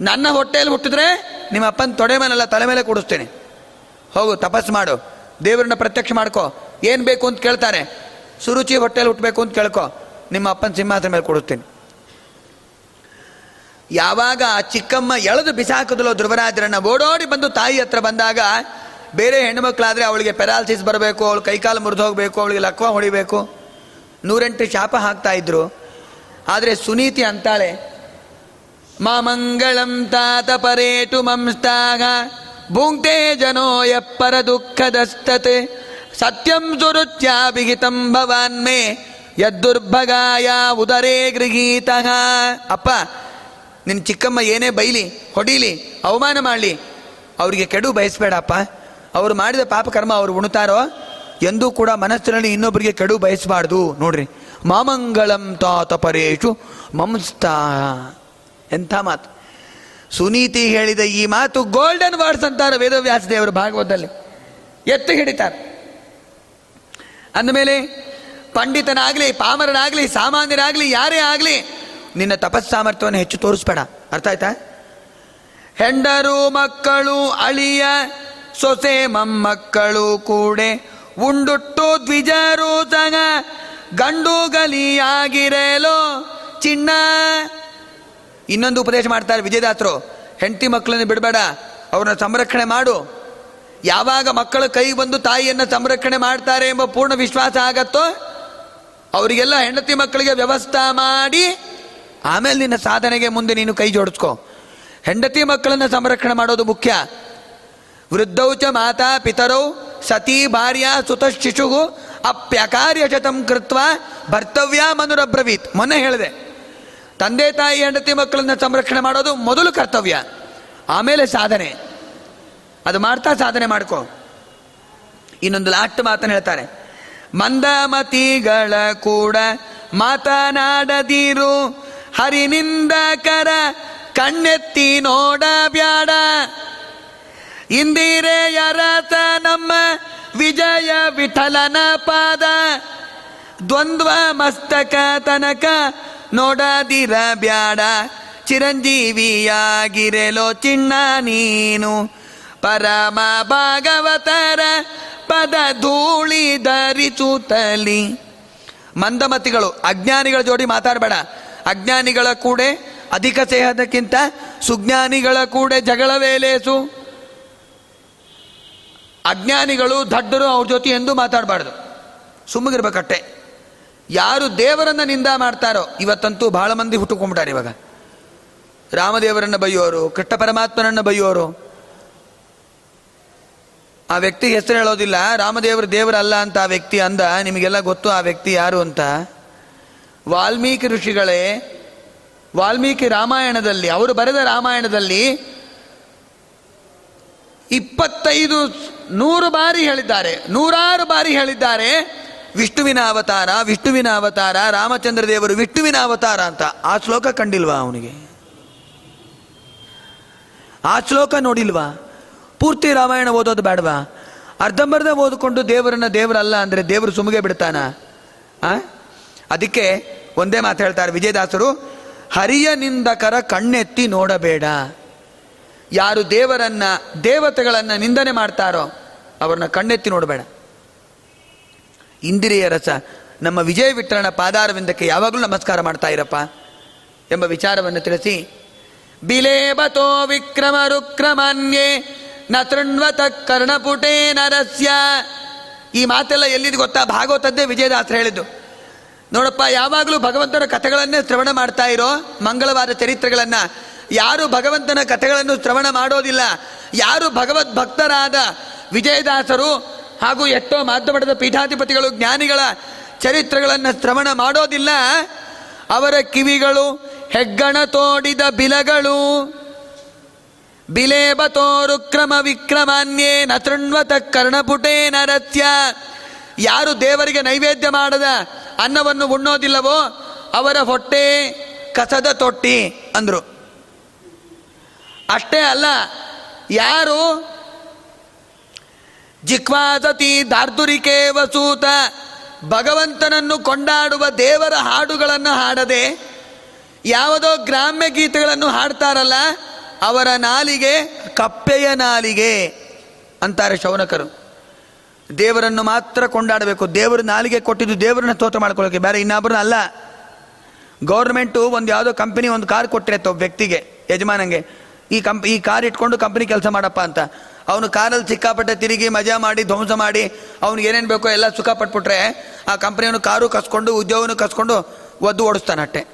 ನನ್ನ ಹೊಟ್ಟೆಯಲ್ಲಿ ಹುಟ್ಟಿದ್ರೆ ನಿಮ್ಮ ಅಪ್ಪನ ತೊಡೆ ಮೇಲೆಲ್ಲ ತಲೆ ಮೇಲೆ ಕೂಡಿಸ್ತೇನೆ. ಹೋಗು ತಪಸ್ ಮಾಡು. ದೇವರನ್ನ ಪ್ರತ್ಯಕ್ಷ ಮಾಡ್ಕೋ. ಏನು ಬೇಕು ಅಂತ ಕೇಳ್ತಾರೆ. ಸುರುಚಿ ಹೊಟ್ಟೆಯಲ್ಲಿ ಹುಟ್ಟಬೇಕು ಅಂತ ಕೇಳ್ಕೋ. ನಿಮ್ಮ ಅಪ್ಪನ ಸಿಂಹಾಸನ ಮೇಲೆ ಕೊಡಿಸ್ತೀನಿ. ಯಾವಾಗ ಆ ಚಿಕ್ಕಮ್ಮ ಎಳೆದು ಬಿಸಾಕಿದ್ಲೋ ಧ್ರುವರಾಜರನ್ನ ಓಡೋಡಿ ಬಂದು ತಾಯಿ ಹತ್ರ ಬಂದಾಗ, ಬೇರೆ ಹೆಣ್ಣುಮಕ್ಳಾದ್ರೆ ಅವಳಿಗೆ ಪೆರಾಲಿಸಿಸ್ ಬರಬೇಕು, ಅವಳು ಕೈಕಾಲು ಮುರಿದು ಹೋಗಬೇಕು, ಅವಳಿಗೆ ಲಕ್ವ ಹೊಡಿಬೇಕು. ನೂರೆಂಟು ಶಾಪ ಹಾಕ್ತಾ ಇದ್ರು. ಆದರೆ ಸುನೀತಿ ಅಂತಾಳೆ ಮಾಮಂಗಳಂ ತಾತ ಪರೇಟು ಮಂಸ್ತಾಗ ಭುಂಕ್ತೆ ಜನೋ ಎಪ್ಪರ ದುಃಖದಸ್ತತೆ, ಸತ್ಯಂ ಸುರುತ್ಯಾ ಬಿಗಿತಂ ಮೇ ಯದ್ದುರ್ಭಗಾಯ ಉದರೇ ಗೃಹೀತಃ. ಅಪ್ಪ ನಿನ್ನ ಚಿಕ್ಕಮ್ಮ ಏನೇ ಬೈಲಿ, ಹೊಡೀಲಿ, ಅವಮಾನ ಮಾಡಲಿ. ಅವರಿಗೆ ಕೆಡು ಬಯಸ್ಬೇಡಪ್ಪ. ಅವರು ಮಾಡಿದ ಪಾಪಕರ್ಮ ಅವರು ಉಣ್ತಾರೋ? ಎಂದೂ ಕೂಡ ಮನಸ್ಸಿನಲ್ಲಿ ಇನ್ನೊಬ್ಬರಿಗೆ ಕೆಡು ಬಯಸಬಾರ್ದು. ನೋಡ್ರಿ. ಮಾಮಂಗಳಂ ತಾತ ಪರೇಶು ಮಂಸ್ತಾ ಎಂಥ ಮಾತು. ಸುನೀತಿ ಹೇಳಿದ ಈ ಮಾತು ಗೋಲ್ಡನ್ ವರ್ಡ್ಸ್ ಅಂತಾರೆ ವೇದವ್ಯಾಸ ದೇವರು ಭಾಗವತದಲ್ಲಿ. ಎತ್ತಿ ಹಿಡಿತಾರೆ. ಅಂದಮೇಲೆ, ಪಂಡಿತನಾಗಲಿ, ಪಾಮರನಾಗಲಿ, ಸಾಮಾನ್ಯರಾಗಲಿ, ಯಾರೇ ಆಗಲಿ ನಿನ್ನ ತಪಸ್ಸಾಮರ್ಥ್ಯವನ್ನು ಹೆಚ್ಚು ತೋರಿಸ್ಬೇಡ. ಅರ್ಥ ಆಯ್ತಾ? ಹೆಂಡರು ಮಕ್ಕಳು ಅಳಿಯ, ಸೊಸೆ ಮೊಮ್ಮಕ್ಕಳು ಕೂಡೆ, ಉಂಡುಟ್ಟು ದ್ವಿಜರು ತಗ ಗಂಡು ಗಲಿಯಾಗಿರಲೋ ಚಿನ್ನ. ಇನ್ನೊಂದು ಉಪದೇಶ ಮಾಡ್ತಾರೆ ವಿಜಯದಾಸರು, ಹೆಂಡತಿ ಮಕ್ಕಳನ್ನು ಬಿಡಬೇಡ, ಅವ್ರನ್ನ ಸಂರಕ್ಷಣೆ ಮಾಡು. ಯಾವಾಗ ಮಕ್ಕಳ ಕೈ ಬಂದು ತಾಯಿಯನ್ನು ಸಂರಕ್ಷಣೆ ಮಾಡ್ತಾರೆ ಎಂಬ ಪೂರ್ಣ ವಿಶ್ವಾಸ ಆಗತ್ತೋ, ಅವರಿಗೆಲ್ಲ ಹೆಂಡತಿ ಮಕ್ಕಳಿಗೆ ವ್ಯವಸ್ಥೆ ಮಾಡಿ ಆಮೇಲೆ ನಿನ್ನ ಸಾಧನೆಗೆ ಮುಂದೆ ನೀನು ಕೈ ಜೋಡಿಸ್ಕೊ. ಹೆಂಡತಿ ಮಕ್ಕಳನ್ನು ಸಂರಕ್ಷಣೆ ಮಾಡೋದು ಮುಖ್ಯ. ವೃದ್ಧೌ ಚ ಮಾತಾ ಪಿತರೌ ಸತಿ ಭಾರ್ಯ ಸುತ ಶಿಶುಗು ಅಪ್ಯಕಾರ್ಯ ಶತಂ ಕೃತ್ವ ಭರ್ತವ್ಯ ಮನುರಬ್ರವೀತ್. ಮೊನ್ನೆ ಹೇಳಿದೆ. ತಂದೆ ತಾಯಿ ಹೆಂಡತಿ ಮಕ್ಕಳನ್ನ ಸಂರಕ್ಷಣೆ ಮಾಡೋದು ಮೊದಲು ಕರ್ತವ್ಯ, ಆಮೇಲೆ ಸಾಧನೆ. ಅದು ಮಾಡ್ತಾ ಸಾಧನೆ ಮಾಡ್ಕೋ. ಇನ್ನೊಂದು ಲಾಸ್ಟ್ ಮಾತನ್ನು ಹೇಳ್ತಾರೆ. ಮಂದಮತಿಗಳ ಕೂಡ ಮಾತನಾಡದಿರು ಹರಿನಿಂದಕರ ಕಣ್ಣೆತ್ತಿ ನೋಡ ಬ್ಯಾಡ ಇಂದಿರೆಯರತ ನಮ್ಮ ವಿಜಯ ವಿಠಲನ ಪಾದ. ದ್ವಂದ್ವ ಮಸ್ತಕ ತನಕ ನೋಡದಿರ ಬ್ಯಾಡ ಚಿರಂಜೀವಿಯಾಗಿರೆಲೋ ಚಿನ್ನ ನೀನು. ಪರಮ ಭಾಗವತರ ಪದ ಧೂಳಿ ಧರಿಸುತ್ತಲಿ. ಮಂದಮತಿಗಳು, ಅಜ್ಞಾನಿಗಳ ಜೋಡಿ ಮಾತಾಡಬೇಡ. ಅಜ್ಞಾನಿಗಳ ಕೂಡೆ ಅಧಿಕ ಸೇಹದಕ್ಕಿಂತ ಸುಜ್ಞಾನಿಗಳ ಕೂಡೆ ಜಗಳವೇಲೇಸು ಅಜ್ಞಾನಿಗಳು ದಡ್ಡರು ಅವ್ರ ಜೊತೆ ಎಂದು ಮಾತಾಡಬಾರ್ದು. ಸುಮ್ಮಗಿರ್ಬೇಕಟ್ಟೆ ಯಾರು ದೇವರನ್ನು ನಿಂದ ಮಾಡ್ತಾರೋ ಇವತ್ತಂತೂ ಬಹಳ ಮಂದಿ ಹುಟ್ಟುಕೊಂಡ್ಬಿಟ್ಟಾರೆ ಇವಾಗ. ರಾಮದೇವರನ್ನು ಬೈಯೋರು ಕೃಷ್ಣ ಪರಮಾತ್ಮನನ್ನು ಬೈಯೋರು ಆ ವ್ಯಕ್ತಿ ಹೆಸರು ಹೇಳೋದಿಲ್ಲ, ರಾಮದೇವರು ದೇವರಲ್ಲ ಅಂತ ಆ ವ್ಯಕ್ತಿ ಅಂದ, ನಿಮಗೆಲ್ಲ ಗೊತ್ತು ಆ ವ್ಯಕ್ತಿ ಯಾರು ಅಂತ? ವಾಲ್ಮೀಕಿ ಋಷಿಗಳೇ, ವಾಲ್ಮೀಕಿ ರಾಮಾಯಣದಲ್ಲಿ, ಅವರು ಬರೆದ ರಾಮಾಯಣದಲ್ಲಿ ಇಪ್ಪತ್ತೈದು ನೂರು ಬಾರಿ ಹೇಳಿದ್ದಾರೆ, ನೂರಾರು ಬಾರಿ ಹೇಳಿದ್ದಾರೆ, ವಿಷ್ಣುವಿನ ಅವತಾರ ವಿಷ್ಣುವಿನ ಅವತಾರ, ರಾಮಚಂದ್ರ ದೇವರು ವಿಷ್ಣುವಿನ ಅವತಾರ ಅಂತ. ಆ ಶ್ಲೋಕ ಕಂಡಿಲ್ವಾ ಅವನಿಗೆ? ಆ ಶ್ಲೋಕ ನೋಡಿಲ್ವಾ? ಪೂರ್ತಿ ರಾಮಾಯಣ ಓದೋದು ಬೇಡವಾ ಅರ್ಧಂಬರ್ಧ ಓದಿಕೊಂಡು ದೇವರನ್ನ ದೇವರಲ್ಲ ಅಂದರೆ ದೇವರು ಸುಮಗೆ ಬಿಡ್ತಾನ? ಆ? ಅದಕ್ಕೆ ಒಂದೇ ಮಾತು ಹೇಳ್ತಾರೆ ವಿಜಯದಾಸರು ಹರಿಯ ನಿಂದಕರ ಕಣ್ಣೆತ್ತಿ ನೋಡಬೇಡ. ಯಾರು ದೇವರನ್ನ, ದೇವತೆಗಳನ್ನ ನಿಂದನೆ ಮಾಡ್ತಾರೋ ಅವ್ರನ್ನ ಕಣ್ಣೆತ್ತಿ ನೋಡಬೇಡ. ಇಂದಿರಿಯ ರಸ, ನಮ್ಮ ವಿಜಯ ವಿಠಲನ ಪಾದಾರವಿಂದಕ್ಕೆ ಯಾವಾಗಲೂ ನಮಸ್ಕಾರ ಮಾಡ್ತಾ ಇರಪ್ಪ ಎಂಬ ವಿಚಾರವನ್ನು ತಿಳಿಸಿ, ಬಿಲೇಬತೋ ವಿಕ್ರಮ ರುಕ್ರಮನ್ಯೇ, ನ ತೃಣ್ವತ ಕರ್ಣಪುಟೇ ನರಸ್ಯ. ಈ ಮಾತೆಲ್ಲ ಎಲ್ಲಿದು ಗೊತ್ತಾ? ಭಾಗವತದ್ದೇ ವಿಜಯದಾಸರು ಹೇಳಿದ್ದು. ನೋಡಪ್ಪ, ಯಾವಾಗಲೂ ಭಗವಂತನ ಕಥೆಗಳನ್ನೇ ಶ್ರವಣ ಮಾಡ್ತಾ ಇರೋ ಮಂಗಳವಾದ ಚರಿತ್ರೆಗಳನ್ನು, ಯಾರು ಭಗವಂತನ ಕಥೆಗಳನ್ನು ಶ್ರವಣ ಮಾಡೋದಿಲ್ಲ. ಯಾರು ಭಗವದ್ ಭಕ್ತರಾದ ವಿಜಯದಾಸರು ಹಾಗೂ ಎಷ್ಟೋ ಮಾಧ್ಯಮದ ಪೀಠಾಧಿಪತಿಗಳು, ಜ್ಞಾನಿಗಳ ಚರಿತ್ರೆಗಳನ್ನು ಶ್ರವಣ ಮಾಡೋದಿಲ್ಲ. ಅವರ ಕಿವಿಗಳು ಹೆಗ್ಗಣ ತೋಡಿದ ಬಿಲಗಳು. ಬಿಲೇಬತೋರು ಕ್ರಮ ವಿಕ್ರಮಾನ್ಯೇ ನತೃಣ್ವತ ತೃಣ್ವತ ಕರ್ಣಪುಟೇ ನರತ್ಯ ಯಾರು ದೇವರಿಗೆ ನೈವೇದ್ಯ ಮಾಡದ ಅನ್ನವನ್ನು ಉಣ್ಣೋದಿಲ್ಲವೋ ಅವರ ಹೊಟ್ಟೆ ಕಸದ ತೊಟ್ಟಿ ಅಂದರು. ಅಷ್ಟೇ ಅಲ್ಲ, ಯಾರು ಜಿಕ್ವಾಸತಿ ದಾರ್ದುರಿಕೆ ವಸೂತ ಭಗವಂತನನ್ನು ಕೊಂಡಾಡುವ ದೇವರ ಹಾಡುಗಳನ್ನು ಹಾಡದೆ ಯಾವುದೋ ಗ್ರಾಮ್ಯ ಗೀತೆಗಳನ್ನು ಹಾಡ್ತಾರಲ್ಲ, ಅವರ ನಾಲಿಗೆ ಕಪ್ಪೆಯ ನಾಲಿಗೆ ಅಂತಾರೆ ಶೌನಕರು. ದೇವರನ್ನು ಮಾತ್ರ ಕೊಂಡಾಡಬೇಕು. ದೇವರು ನಾಲಿಗೆ ಕೊಟ್ಟಿದ್ದು ದೇವರನ್ನ ಸ್ತೋತ್ರ ಮಾಡ್ಕೊಳ್ಳೋಕೆ, ಬೇರೆ ಇನ್ನೊಬ್ಬರನ್ನ ಅಲ್ಲ. ಗೌರ್ಮೆಂಟು ಒಂದು ಯಾವುದೋ ಕಂಪನಿ, ಒಂದು ಕಾರ್ ಕೊಟ್ಟಿರತ್ತೆ ಒಬ್ಬ ವ್ಯಕ್ತಿಗೆ, ಯಜಮಾನಂಗೆ, ಈ ಕಂಪ್, ಈ ಕಾರ್ ಇಟ್ಕೊಂಡು ಕಂಪನಿ ಕೆಲಸ ಮಾಡಪ್ಪ ಅಂತ. ಅವನು ಕಾರಲ್ಲಿ ಸಿಕ್ಕಾಪಟ್ಟೆ ತಿರುಗಿ ಮಜಾ ಮಾಡಿ, ಧ್ವಂಸ ಮಾಡಿ, ಅವ್ನಿಗೆ ಏನೇನು ಬೇಕೋ ಎಲ್ಲ ಸುಖ ಪಟ್ಬಿಟ್ರೆ, ಆ ಕಂಪ್ನಿಯವನು ಕಾರು ಕಸ್ಕೊಂಡು ಉದ್ಯೋಗನು ಕಸ್ಕೊಂಡು ಒದ್ದು ಓಡಿಸ್ತಾನಟ್ಟೆ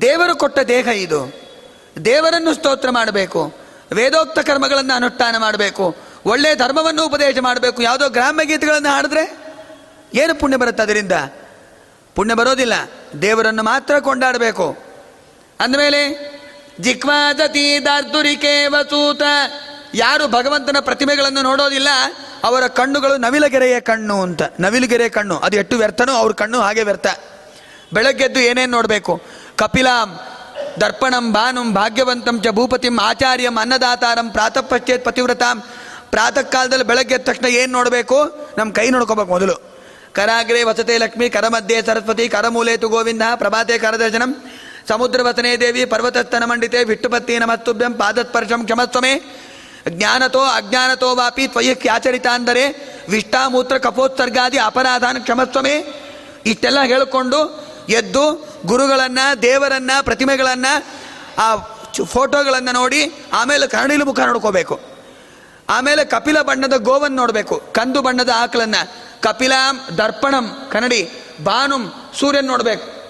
ದೇವರು ಕೊಟ್ಟ ದೇಹ ಇದು. ದೇವರನ್ನು ಸ್ತೋತ್ರ ಮಾಡಬೇಕು. ವೇದೋಕ್ತ ಕರ್ಮಗಳನ್ನು ಅನುಷ್ಠಾನ ಮಾಡಬೇಕು. ಒಳ್ಳೆಯ ಧರ್ಮವನ್ನು ಉಪದೇಶ ಮಾಡಬೇಕು. ಯಾವುದೋ ಗ್ರಾಮ ಗೀತೆಗಳನ್ನು ಹಾಡಿದ್ರೆ ಏನು ಪುಣ್ಯ ಬರುತ್ತೆ ಅದರಿಂದ? ಪುಣ್ಯ ಬರೋದಿಲ್ಲ. ದೇವರನ್ನು ಮಾತ್ರ ಕೊಂಡಾಡಬೇಕು. ಅಂದಮೇಲೆ ಜಿಕ್ವಾದತಿ ದಾರ್ದುರಿಕೆ ವಸೂತ ಯಾರು ಭಗವಂತನ ಪ್ರತಿಮೆಗಳನ್ನು ನೋಡೋದಿಲ್ಲ, ಅವರ ಕಣ್ಣುಗಳು ನವಿಲಗೆರೆಯ ಕಣ್ಣು ಅಂತ. ನವಿಲುಗೆರೆಯ ಕಣ್ಣು. ಅದು ಎಷ್ಟು ವ್ಯರ್ಥನೋ ಅವ್ರ ಕಣ್ಣು ಹಾಗೆ ವ್ಯರ್ಥ. ಬೆಳಗ್ಗೆದ್ದು ಏನೇನು ನೋಡಬೇಕು? ಕಪಿಲಾಂ ದರ್ಪಣಂ ಭಾನುಂ ಭಾಗ್ಯವಂತಂ ಚ ಭೂಪತಿಂ ಆಚಾರ್ಯಂ ಅನ್ನದಾತಾರಂ ಪ್ರಾತಃ ಪಶ್ಚೇತ್ ಪತಿವ್ರತಾಂ. ಪ್ರಾತಃ ಕಾಲದಲ್ಲಿ ಬೆಳಗ್ಗೆ ಎದ್ದ ತಕ್ಷಣ ಏನು ನೋಡಬೇಕು? ನಮ್ಮ ಕೈ ನೋಡ್ಕೋಬೇಕು ಮೊದಲು. ಕರಾಗ್ರೆ ವಸತೆ ಲಕ್ಷ್ಮಿ, ಕರಮಧ್ಯೆ ಸರಸ್ವತಿ, ಕರಮೂಲೇತು ಗೋವಿಂದ, ಪ್ರಭಾತೆ ಕರದರ್ಶನಂ, ಸಮುದ್ರ ವಸನೆ ದೇವಿ ಪರ್ವತಸ್ತನ ಮಂಡಿತೆ ವಿಟ್ಟುಪತ್ತಿ ನಮಸ್ತುಭ್ಯಂ, ಪಾದಸ್ಪರ್ಶಂ ಕ್ಷಮಸ್ವಮೇ. ಜ್ಞಾನತೋ ಅಜ್ಞಾನತೋ ವಾಪಿ ತ್ವಯಿ ಕ್ಯಾಚರಿತಾಂದರೆ ವಿಷ್ಟಾಮೂತ್ರ ಕಪೋತ್ಸರ್ಗಾದಿ ಅಪರಾಧಾನ ಕ್ಷಮಸ್ವಮೇ. ಇಷ್ಟೆಲ್ಲ ಹೇಳಿಕೊಂಡು ಎದ್ದು ಗುರುಗಳನ್ನ, ದೇವರನ್ನ, ಪ್ರತಿಮೆಗಳನ್ನ, ಆ ಫೋಟೋಗಳನ್ನ ನೋಡಿ ಆಮೇಲೆ ಕರಣಿಲು ಮುಖ ನೋಡ್ಕೋಬೇಕು. ಆಮೇಲೆ ಕಪಿಲ ಬಣ್ಣದ ಗೋವನ್ನು ನೋಡಬೇಕು. ಕಂದು ಬಣ್ಣದ ಆಕಳನ್ನ. ಕಪಿಲಾಂ ದರ್ಪಣಂ ಕನ್ನಡಿ. ಭಾನುಂ ಸೂರ್ಯನ್ ನೋಡಬೇಕು.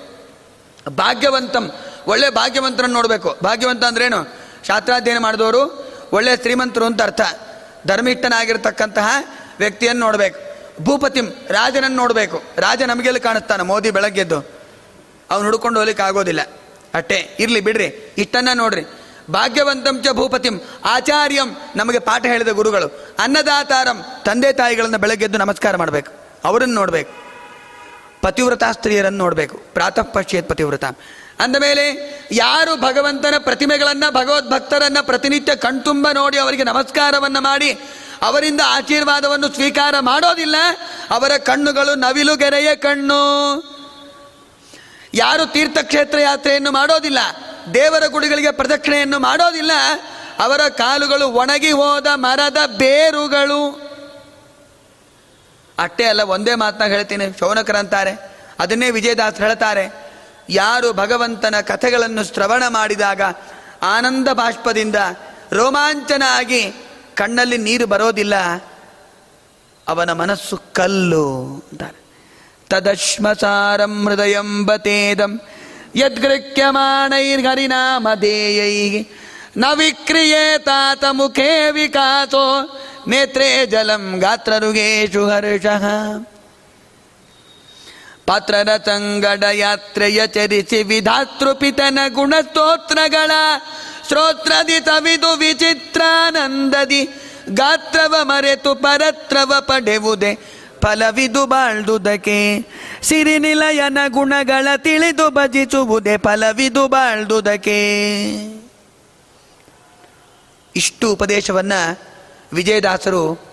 ಭಾಗ್ಯವಂತಂ. ಒಳ್ಳೆ ಭಾಗ್ಯವಂತರನ್ನು ನೋಡಬೇಕು. ಭಾಗ್ಯವಂತ ಅಂದ್ರೇನು? ಶಾಸ್ತ್ರಾಧ್ಯಯನ ಮಾಡಿದವರು ಒಳ್ಳೆ ಶ್ರೀಮಂತರು ಅಂತ ಅರ್ಥ. ಧರ್ಮಿಷ್ಠನಾಗಿರ್ತಕ್ಕಂತಹ ವ್ಯಕ್ತಿಯನ್ನು ನೋಡಬೇಕು. ಭೂಪತಿಂ ರಾಜನನ್ನು ನೋಡಬೇಕು. ರಾಜ ನಮಗೆಲ್ಲಿ ಕಾಣಿಸ್ತಾನೆ? ಮೋದಿ ಬೆಳಗ್ಗೆದ್ದು. ಅವನು ಹುಡ್ಕೊಂಡು ಹೋಗ್ಲಿಕ್ಕೆ ಆಗೋದಿಲ್ಲ. ಅಷ್ಟೇ. ಇರಲಿ ಬಿಡ್ರಿ. ಇಷ್ಟನ್ನ ನೋಡ್ರಿ. ಭಾಗ್ಯವಂತಂ ಚ ಭೂಪತಿಂ. ಆಚಾರ್ಯಂ ನಮಗೆ ಪಾಠ ಹೇಳಿದ ಗುರುಗಳು. ಅನ್ನದಾತಾರಂ ತಂದೆ ತಾಯಿಗಳನ್ನು ಬೆಳಗ್ಗೆದ್ದು ನಮಸ್ಕಾರ ಮಾಡಬೇಕು. ಅವರನ್ನು ನೋಡಬೇಕು. ಪತಿವ್ರತಾ ಸ್ತ್ರೀಯರನ್ನು ನೋಡಬೇಕು. ಪ್ರಾತಃ ಪಶ್ಚೇತ್ ಪತಿವ್ರತ ಅಂದಮೇಲೆ ಯಾರು ಭಗವಂತನ ಪ್ರತಿಮೆಗಳನ್ನು, ಭಗವದ್ಭಕ್ತರನ್ನು ಪ್ರತಿನಿತ್ಯ ಕಣ್ತುಂಬ ನೋಡಿ ಅವರಿಗೆ ನಮಸ್ಕಾರವನ್ನು ಮಾಡಿ, ಅವರಿಂದ ಆಶೀರ್ವಾದವನ್ನು ಸ್ವೀಕಾರ ಮಾಡೋದಿಲ್ಲ, ಅವರ ಕಣ್ಣುಗಳು ನವಿಲುಗೆರೆಯ ಕಣ್ಣು. ಯಾರು ತೀರ್ಥಕ್ಷೇತ್ರ ಯಾತ್ರೆಯನ್ನು ಮಾಡೋದಿಲ್ಲ, ದೇವರ ಗುಡಿಗಳಿಗೆ ಪ್ರದಕ್ಷಿಣೆಯನ್ನು ಮಾಡೋದಿಲ್ಲ, ಅವರ ಕಾಲುಗಳು ಒಣಗಿ ಹೋದ ಮರದ ಬೇರುಗಳು. ಅಷ್ಟೇ ಅಲ್ಲ, ಒಂದೇ ಮಾತನಾಗ ಹೇಳ್ತೀನಿ, ಶೌನಕರಂತಾರೆ, ಅದನ್ನೇ ವಿಜಯದಾಸ್ ಹೇಳ್ತಾರೆ, ಯಾರು ಭಗವಂತನ ಕಥೆಗಳನ್ನು ಶ್ರವಣ ಮಾಡಿದಾಗ ಆನಂದ ಬಾಷ್ಪದಿಂದ ರೋಮಾಂಚನ ಆಗಿ ಕಣ್ಣಲ್ಲಿ ನೀರು ಬರೋದಿಲ್ಲ, ಅವನ ಮನಸ್ಸು ಕಲ್ಲು ಅಂತಾರೆ. तदश्मसारं हृदयं बतेदं यद्गृह्यमाणैर्हरिनामधेयैः। न विक्रिये तातमुखे विकासो नेत्रे जलं गात्ररुगेषु हर्षः। पत्र रतङ्गडयात्रयचरिषिविधातृपितनगुणस्तोत्र गणा श्रोत्रदि तविदु विचित्रा नन्ददि गात्रव मरे परत्रव पढेबुदे ಫಲವಿದು ಬಾಳ್ದುದಕ್ಕೆ. ಸಿರಿನಿಲಯನ ಗುಣಗಳ ತಿಳಿದು ಭಜಿಸುವುದೇ ಫಲವಿದು ಬಾಳ್ದುದಕ್ಕೆ. ಇಷ್ಟು ಉಪದೇಶವನ್ನ ವಿಜಯದಾಸರು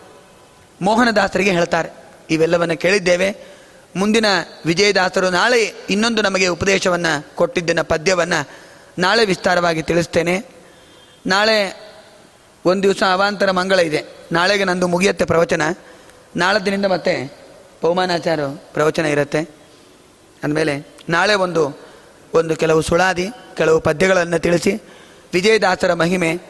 ಮೋಹನದಾಸರಿಗೆ ಹೇಳ್ತಾರೆ. ಇವೆಲ್ಲವನ್ನು ಕೇಳಿದ್ದೇವೆ. ಮುಂದಿನ ವಿಜಯದಾಸರು ನಾಳೆ ಇನ್ನೊಂದು ನಮಗೆ ಉಪದೇಶವನ್ನು ಕೊಟ್ಟಿದ್ದನ ಪದ್ಯವನ್ನು ನಾಳೆ ವಿಸ್ತಾರವಾಗಿ ತಿಳಿಸ್ತೇನೆ. ನಾಳೆ ಒಂದು ದಿವಸ ಅವಾಂತರ ಮಂಗಳ ಇದೆ. ನಾಳೆಗೆ ನಂದು ಮುಗಿಯತ್ತೆ ಪ್ರವಚನ. ನಾಳೆ ದಿನದಿಂದ ಮತ್ತೆ ಪೌಮಾನಾಚಾರ ಪ್ರವಚನ ಇರುತ್ತೆ. ಅಂದಮೇಲೆ ನಾಳೆ ಒಂದು ಒಂದು ಕೆಲವು ಸುಳಾದಿ, ಕೆಲವು ಪದ್ಯಗಳನ್ನು ತಿಳಿಸಿ ವಿಜಯದಾಸರ ಮಹಿಮೆ,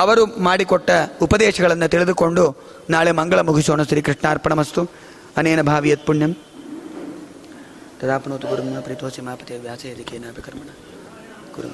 ಅವರು ಮಾಡಿಕೊಟ್ಟ ಉಪದೇಶಗಳನ್ನು ತಿಳಿದುಕೊಂಡು ನಾಳೆ ಮಂಗಳ ಮುಗಿಸೋಣ ಶ್ರೀಕೃಷ್ಣಾರ್ಪಣಮಸ್ತು ಅನೇನ ಭಾವಿಯತ್ ಪುಣ್ಯಂ. ತದಾಪನೋತು ಗುರುಮ ಪ್ರೀತೋಸಿ ಮಾಪತೆ ವ್ಯಾಸೇದಿಕೇನಾಪಿ ಕರ್ಮಣ. ಗುರು